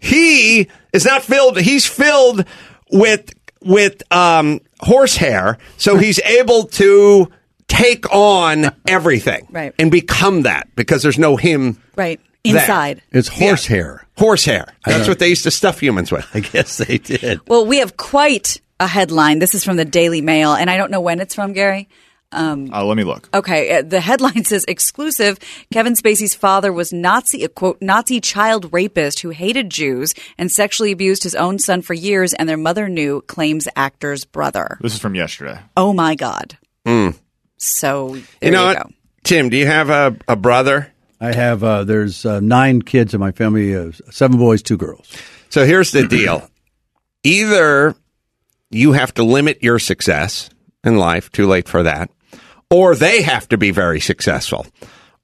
he is not filled he's filled with with um horsehair so he's able to take on everything Right. and become that because there's no him Right. there. Inside. It's horsehair. Horsehair that's what they used to stuff humans with I guess they did. Well, we have quite a headline. This is from the Daily Mail, and I don't know when it's from, Gary. Uh, let me look. Okay, uh, the headline says exclusive Kevin Spacey's father was Nazi a quote Nazi child rapist who hated Jews and sexually abused his own son for years and their mother knew claims actor's brother. This is from yesterday. Oh my god. So there Hmm. you know you what go. tim do you have a, a brother I have uh, there's uh, nine kids in my family, uh, seven boys, two girls. so here's the deal either you have to limit your success in life too late for that or they have to be very successful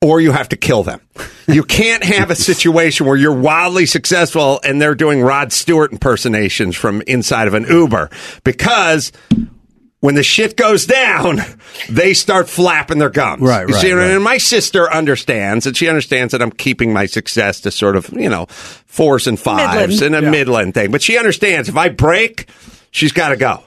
or you have to kill them. You can't have a situation where you're wildly successful and they're doing Rod Stewart impersonations from inside of an Uber because when the shit goes down, they start flapping their gums. Right, You right, see what I mean? right. And my sister understands, and she understands that I'm keeping my success to sort of, you know, fours and fives Midland. and a midland thing. But she understands if I break, she's got to go.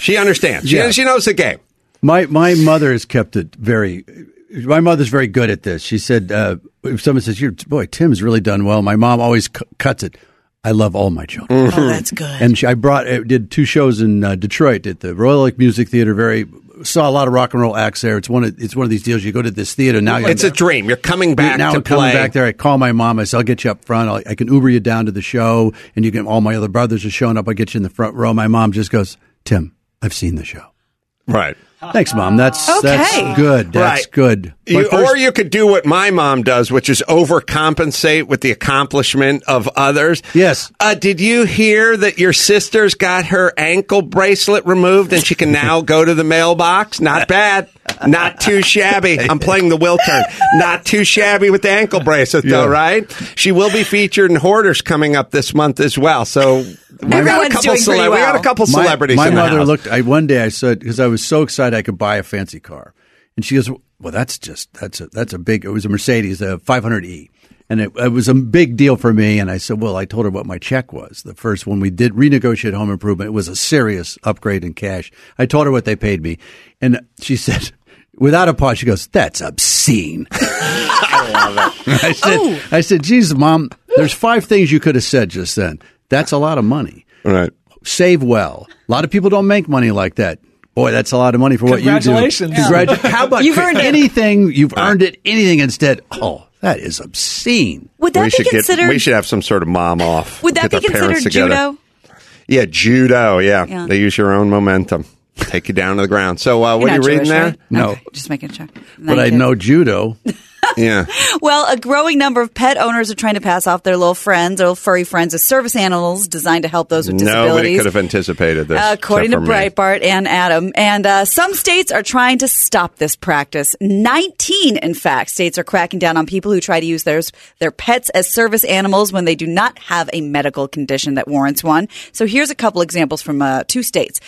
She understands. She, Yeah. she knows the game. My my mother has kept it very. My mother's very good at this. She said, uh, if someone says, "Your boy Tim's really done well," my mom always cu- cuts it. I love all my children. Oh, that's good. And she, I brought uh, did two shows in uh, Detroit at the Royal Oak Music Theater. Very saw a lot of rock and roll acts there. It's one of it's one of these deals. You go to this theater now. you- It's a dream. You're coming back now to I'm coming back there. I call my mom. I say, I'll get you up front. I'll, I can Uber you down to the show, and you can. All my other brothers are showing up. I get you in the front row. My mom just goes, Tim, I've seen the show. Right. Thanks, mom. That's Okay. that's good. That's Right. good. My You, first- or you could do what my mom does, which is overcompensate with the accomplishment of others. Yes. Uh, did you hear that your sister's got her ankle bracelet removed and she can now go to the mailbox? Not bad. Not too shabby. I'm playing the will turn. Not too shabby with the ankle bracelet, though, Yeah. right? She will be featured in Hoarders coming up this month as well. So we got a couple, doing pretty we got a couple my, celebrities. My in the mother house. looked. I one day I said because I was so excited I could buy a fancy car, and she goes, "Well, that's just that's a that's a big. It was a Mercedes, a 500e." And it, it was a big deal for me. And I said, well, I told her what my check was. The first one we did renegotiate home improvement. It was a serious upgrade in cash. I told her what they paid me. And she said, without a pause, she goes, that's obscene. I said, oh. I said, geez, mom, there's five things you could have said just then. That's a lot of money. Right. Save well. A lot of people don't make money like that. Boy, that's a lot of money for what you do. Congratulations. Congratu- How about You've earned it. anything? You've earned it. Anything instead. Oh, that is obscene. Would that we be should considered? get, we should have some sort of mom off. would that Get be our parents considered together. judo? Yeah, judo. Yeah. Yeah. they use your own momentum, take you down to the ground. So, uh, what You're you not reading there? right? No. Okay, just making sure. But I know judo. Yeah. Well, a growing number of pet owners are trying to pass off their little friends, their little furry friends, as service animals designed to help those with disabilities. Nobody could have anticipated this. According to for me. Breitbart and Adam. And uh, some states are trying to stop this practice. 19, in fact, states are cracking down on people who try to use theirs, their pets as service animals when they do not have a medical condition that warrants one. So here's a couple examples from uh, two states.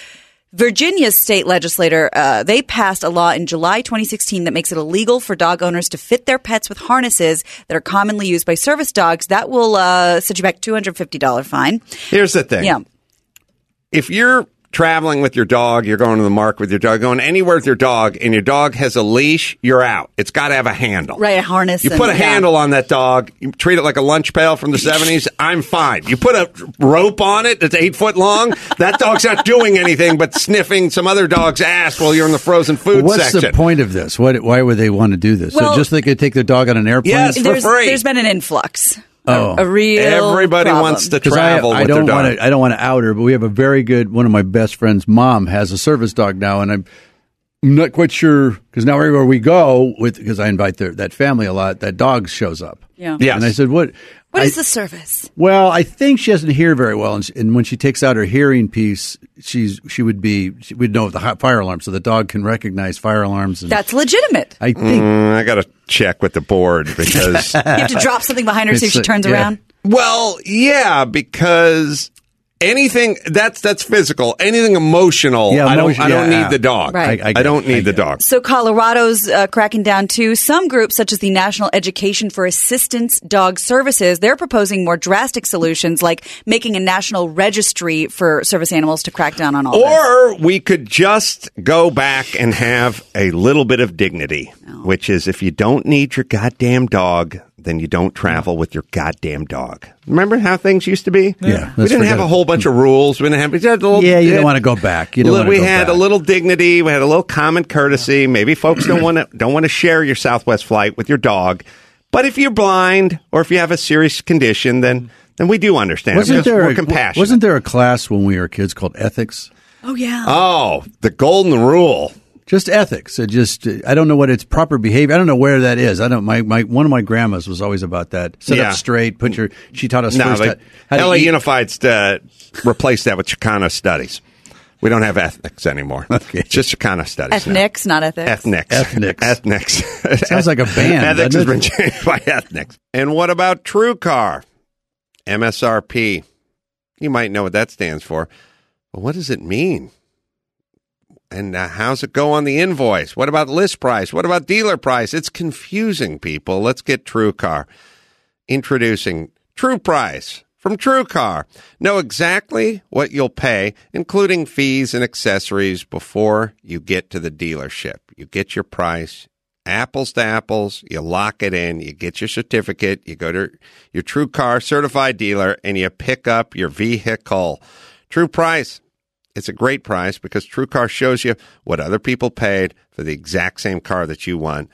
Virginia's state legislator, uh, they passed a law in July 2016 that makes it illegal for dog owners to fit their pets with harnesses that are commonly used by service dogs. That will uh, set you back $250 fine. Here's the thing. Yeah. If you're traveling with your dog, you're going to the mark with your dog, going anywhere with your dog, and your dog has a leash, you're out. It's got to have a handle. Right, a harness. You put a yeah. handle on that dog. You treat it like a lunch pail from the seventies. I'm fine. You put a rope on it that's eight foot long. That dog's not doing anything but sniffing some other dog's ass while you're in the frozen food What's section. What's the point of this? What? Why would they want to do this? Well- so just they could take their dog on an airplane? Yes, for there's, free. there's been an influx. Oh. A, a real Everybody problem. wants to travel I, I with don't want to. I don't want to out her, but we have a very good. One of my best friends' mom has a service dog now, and I'm not quite sure because now everywhere we go with because I invite their, that family a lot, that dog shows up. Yeah. Yes. And I said, "What? What I- is the service? Well, I think she doesn't hear very well, and, she, and when she takes out her hearing piece, she's she would be she would know of the hi- fire alarm, so the dog can recognize fire alarms. And That's legitimate. I think Mm, I got to check with the board because You have to drop something behind her, see if she turns yeah. around. Well, yeah, because anything that's that's physical, anything emotional, Yeah, I don't I don't yeah. need the dog. Right. I- I I, don't it. I need the dog. So Colorado's uh, cracking down too. Some groups, such as the National Education for Assistance Dog Services, they're proposing more drastic solutions, like making a national registry for service animals to crack down on all this. Or we could just go back and have a little bit of dignity, which is if you don't need your goddamn dog, then you don't travel with your goddamn dog. Remember how things used to be? Yeah, we didn't have a whole bunch of rules. We didn't have. we had a little- Yeah, you we don't wanna go back. You don't we go had back. a little dignity. We had a little common courtesy. Maybe folks don't want to don't want to share your Southwest flight with your dog. But if you're blind or if you have a serious condition, then then we do understand. wasn't there we're a, compassionate? wasn't there a class when we were kids called ethics? Oh yeah. Oh, the golden rule. Just ethics. It just I don't know what it's proper behavior. I don't know where that is. I don't. My, my one of my grandmas was always about that. Sit Yeah. up straight. Put your. She taught us No, first they, how, how to LA eat. Unified's uh, replaced that with Chicana studies. We don't have ethics anymore. Okay. It's just Chicana studies. now. Ethnics, not ethics. Ethnics. Ethnics. Ethnics. Sounds like a band, Ethics has it? been changed by ethnics. And what about TrueCar? MSRP. You might know what that stands for. But what does it mean? And uh, how's it go on the invoice? What about list price? What about dealer price? It's confusing people. Let's get TrueCar. Introducing True Price from TrueCar. Know exactly what you'll pay, including fees and accessories, before you get to the dealership. You get your price, apples to apples, you lock it in, you get your certificate, you go to your True Car certified dealer, and you pick up your vehicle. True Price. It's a great price because True Car shows you what other people paid for the exact same car that you want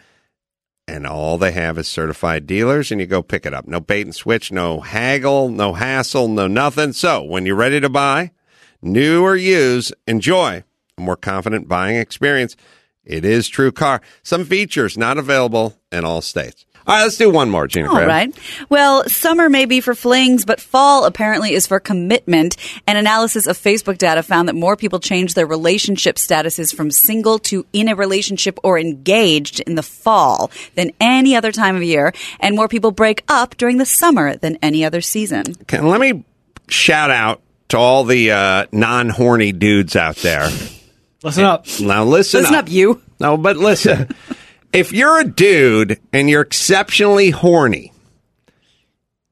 and all they have is certified dealers, and you go pick it up. No bait and switch, no haggle, no hassle, no nothing. So when you're ready to buy, new or used, enjoy a more confident buying experience. It is True Car. Some features not available in all states. All right, let's do one more, Gina. All Graham. right. Well, summer may be for flings, but fall apparently is for commitment. An analysis of Facebook data found that more people change their relationship statuses from single to in a relationship or engaged in the fall than any other time of year, and more people break up during the summer than any other season. Okay, let me shout out to all the uh, non-horny dudes out there. Listen up. Now listen, Listen up, you. No, but listen. if you're a dude and you're exceptionally horny,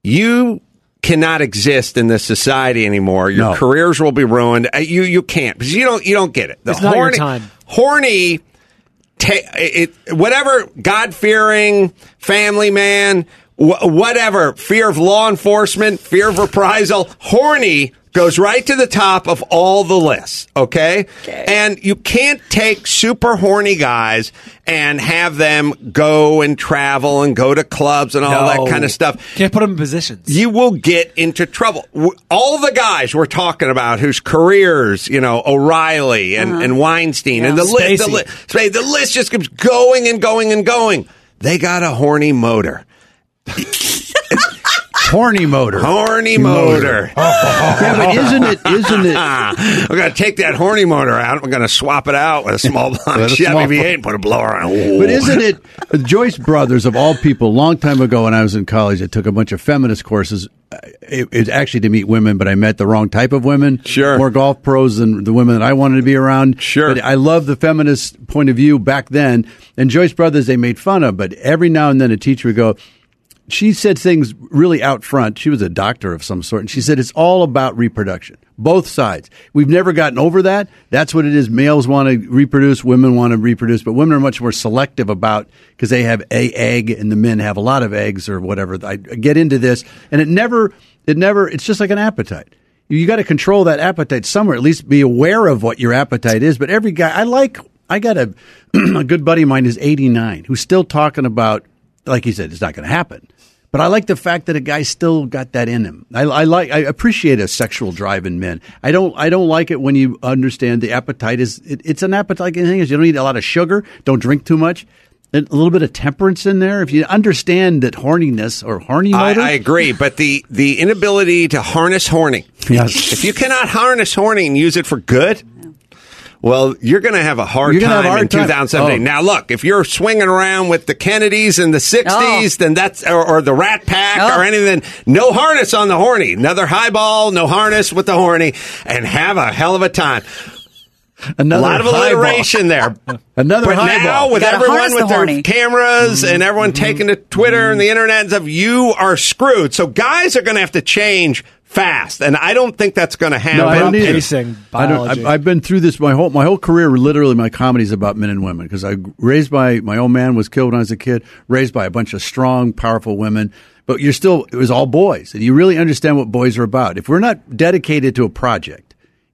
you cannot exist in this society anymore. Your No. careers will be ruined. Uh, You you can't because you don't you don't get it. The It's horny, time. Horny. Ta- it, whatever God fearing family man, wh- whatever fear of law enforcement, fear of reprisal, horny goes right to the top of all the lists. Okay, and you can't take super horny guys and have them go and travel and go to clubs and all No. that kind of stuff. Can't put them in positions. You will get into trouble. All the guys we're talking about whose careers, you know, O'Reilly and, uh-huh. and Weinstein and the list, the, Spacey. li- the list just keeps going and going and going. They got a horny motor. Horny motor. Horny motor. yeah, but isn't it? Isn't it? We're gonna take that horny motor out. We're gonna swap it out with a small block With a Chevy small- V8 and put a blower on. it. But isn't it the Joyce Brothers of all people? A long time ago, when I was in college, I took a bunch of feminist courses. It, it actually to meet women, but I met the wrong type of women. Sure. more golf pros than the women that I wanted to be around. Sure. but I love the feminist point of view back then. And Joyce Brothers, they made fun of, but every now and then a teacher would go. She said things really out front. She was a doctor of some sort, and she said it's all about reproduction, both sides. We've never gotten over that. That's what it is. Males want to reproduce, women want to reproduce, but women are much more selective about because they have a egg, and the men have a lot of eggs or whatever. I get into this, and it never, it never. It's just like an appetite. You got to control that appetite somewhere. At least be aware of what your appetite is. But every guy, I like. I got a a good buddy of mine who's 89 who's still talking about, like he said, it's not going to happen. But I like the fact that a guy still got that in him. I, I like, I appreciate a sexual drive in men. I don't, I don't like it when you understand the appetite is, it, it's an appetite. Like anything is, you don't eat a lot of sugar, don't drink too much. A little bit of temperance in there. If you understand that horniness or horny I, motor, I agree, but the the inability to harness horny. Yes. If you cannot harness horny and use it for good, well, you're going to have a hard You're time a hard in time. 2017. Oh. Now, look, if you're swinging around with the Kennedys in the 60s, Oh. then that's or, or the Rat Pack Oh. or anything. No harness on the horny. Another highball, no harness with the horny, and have a hell of a time. another a lot of alliteration there. Another but highball. now with everyone with the their horny. cameras Mm-hmm. and everyone taking to Twitter and the internet and stuff, you are screwed. So guys are going to have to change fast, and I don't think that's going to happen. No, I don't either. Pacing, I don't, biology. I've, I've been through this my whole my whole career. Literally, my comedy is about men and women because I raised by my own man was killed when I was a kid. Raised by a bunch of strong, powerful women, but you're still it was all boys, and you really understand what boys are about. If we're not dedicated to a project,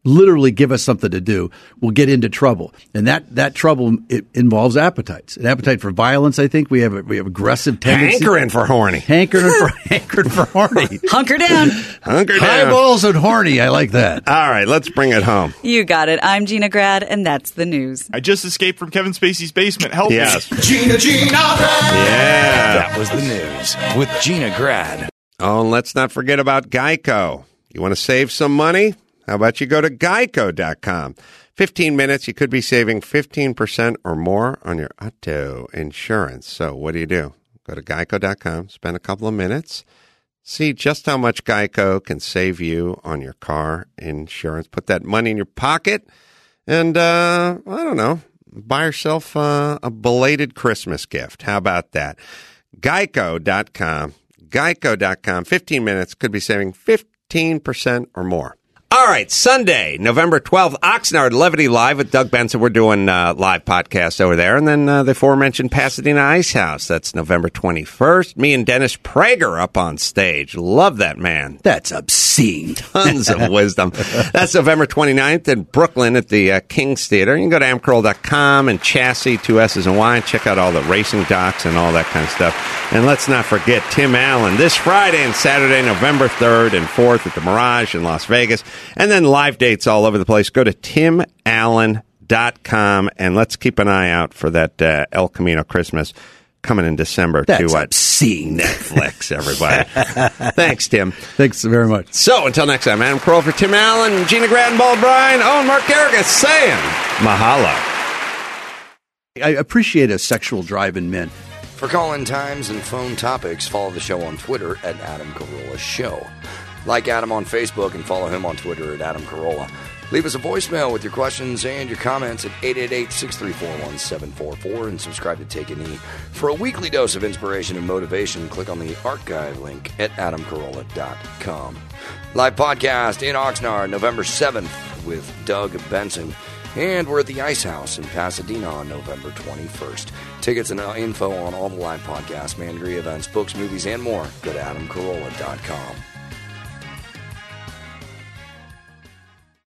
literally give us something to do, we'll get into trouble, and that that trouble it involves appetites. An appetite for violence. I think we have a, we have aggressive tendencies. hankering for horny. Hankering for hankering for horny. Hunker down. Hunker down. Highballs and horny. I like that. All right, let's bring it home. You got it. I'm Gina Grad, and that's the news. I just escaped from Kevin Spacey's basement. Help Yes. me. Gina Gina Grad. Yeah. That was the news with Gina Grad. Oh, and let's not forget about Geico. You want to save some money? How about you go to geico.com? 15 minutes, you could be saving 15% or more on your auto insurance. So, what do you do? Go to geico.com, spend a couple of minutes, see just how much Geico can save you on your car insurance. Put that money in your pocket, and uh, I don't know, buy yourself uh, a belated Christmas gift. How about that? Geico.com. Geico.com. 15 minutes could be saving 15% or more. All right, Sunday, November 12th, Oxnard Levity Live with Doug Benson. We're doing uh, live podcast over there. And then uh, the aforementioned Pasadena Ice House. That's November 21st. Me and Dennis Prager up on stage. Love that man. That's obscene. Tons of wisdom. That's November 29th in Brooklyn at the uh, King's Theater. You can go to adamcarolla.com and chassis, two S's and Y, and check out all the racing docs and all that kind of stuff. And let's not forget Tim Allen this Friday and Saturday, November 3rd and 4th at the Mirage in Las Vegas. And then live dates all over the place. Go to timallen.com and let's keep an eye out for that uh, El Camino Christmas coming in December That's to uh, obscene. Netflix, everybody. Thanks, Tim. Thanks very much. So until next time, Adam Carolla for Tim Allen, Gina Grad, Bald Bryan, oh, and Mark Geragos saying mahalo. I appreciate a sexual drive in men. For call-in times and phone topics, follow the show on Twitter at Adam Carolla Show. Like Adam on Facebook and follow him on Twitter at Adam Carolla. Leave us a voicemail with your questions and your comments at 888-634-1744 and subscribe to Take a Knee. For a weekly dose of inspiration and motivation, click on the archive link at adamcarolla.com. Live podcast in Oxnard, November 7th with Doug Benson. And we're at the Ice House in Pasadena on November 21st. Tickets and info on all the live podcasts, Mangry events, books, movies, and more. Go to adamcarolla.com.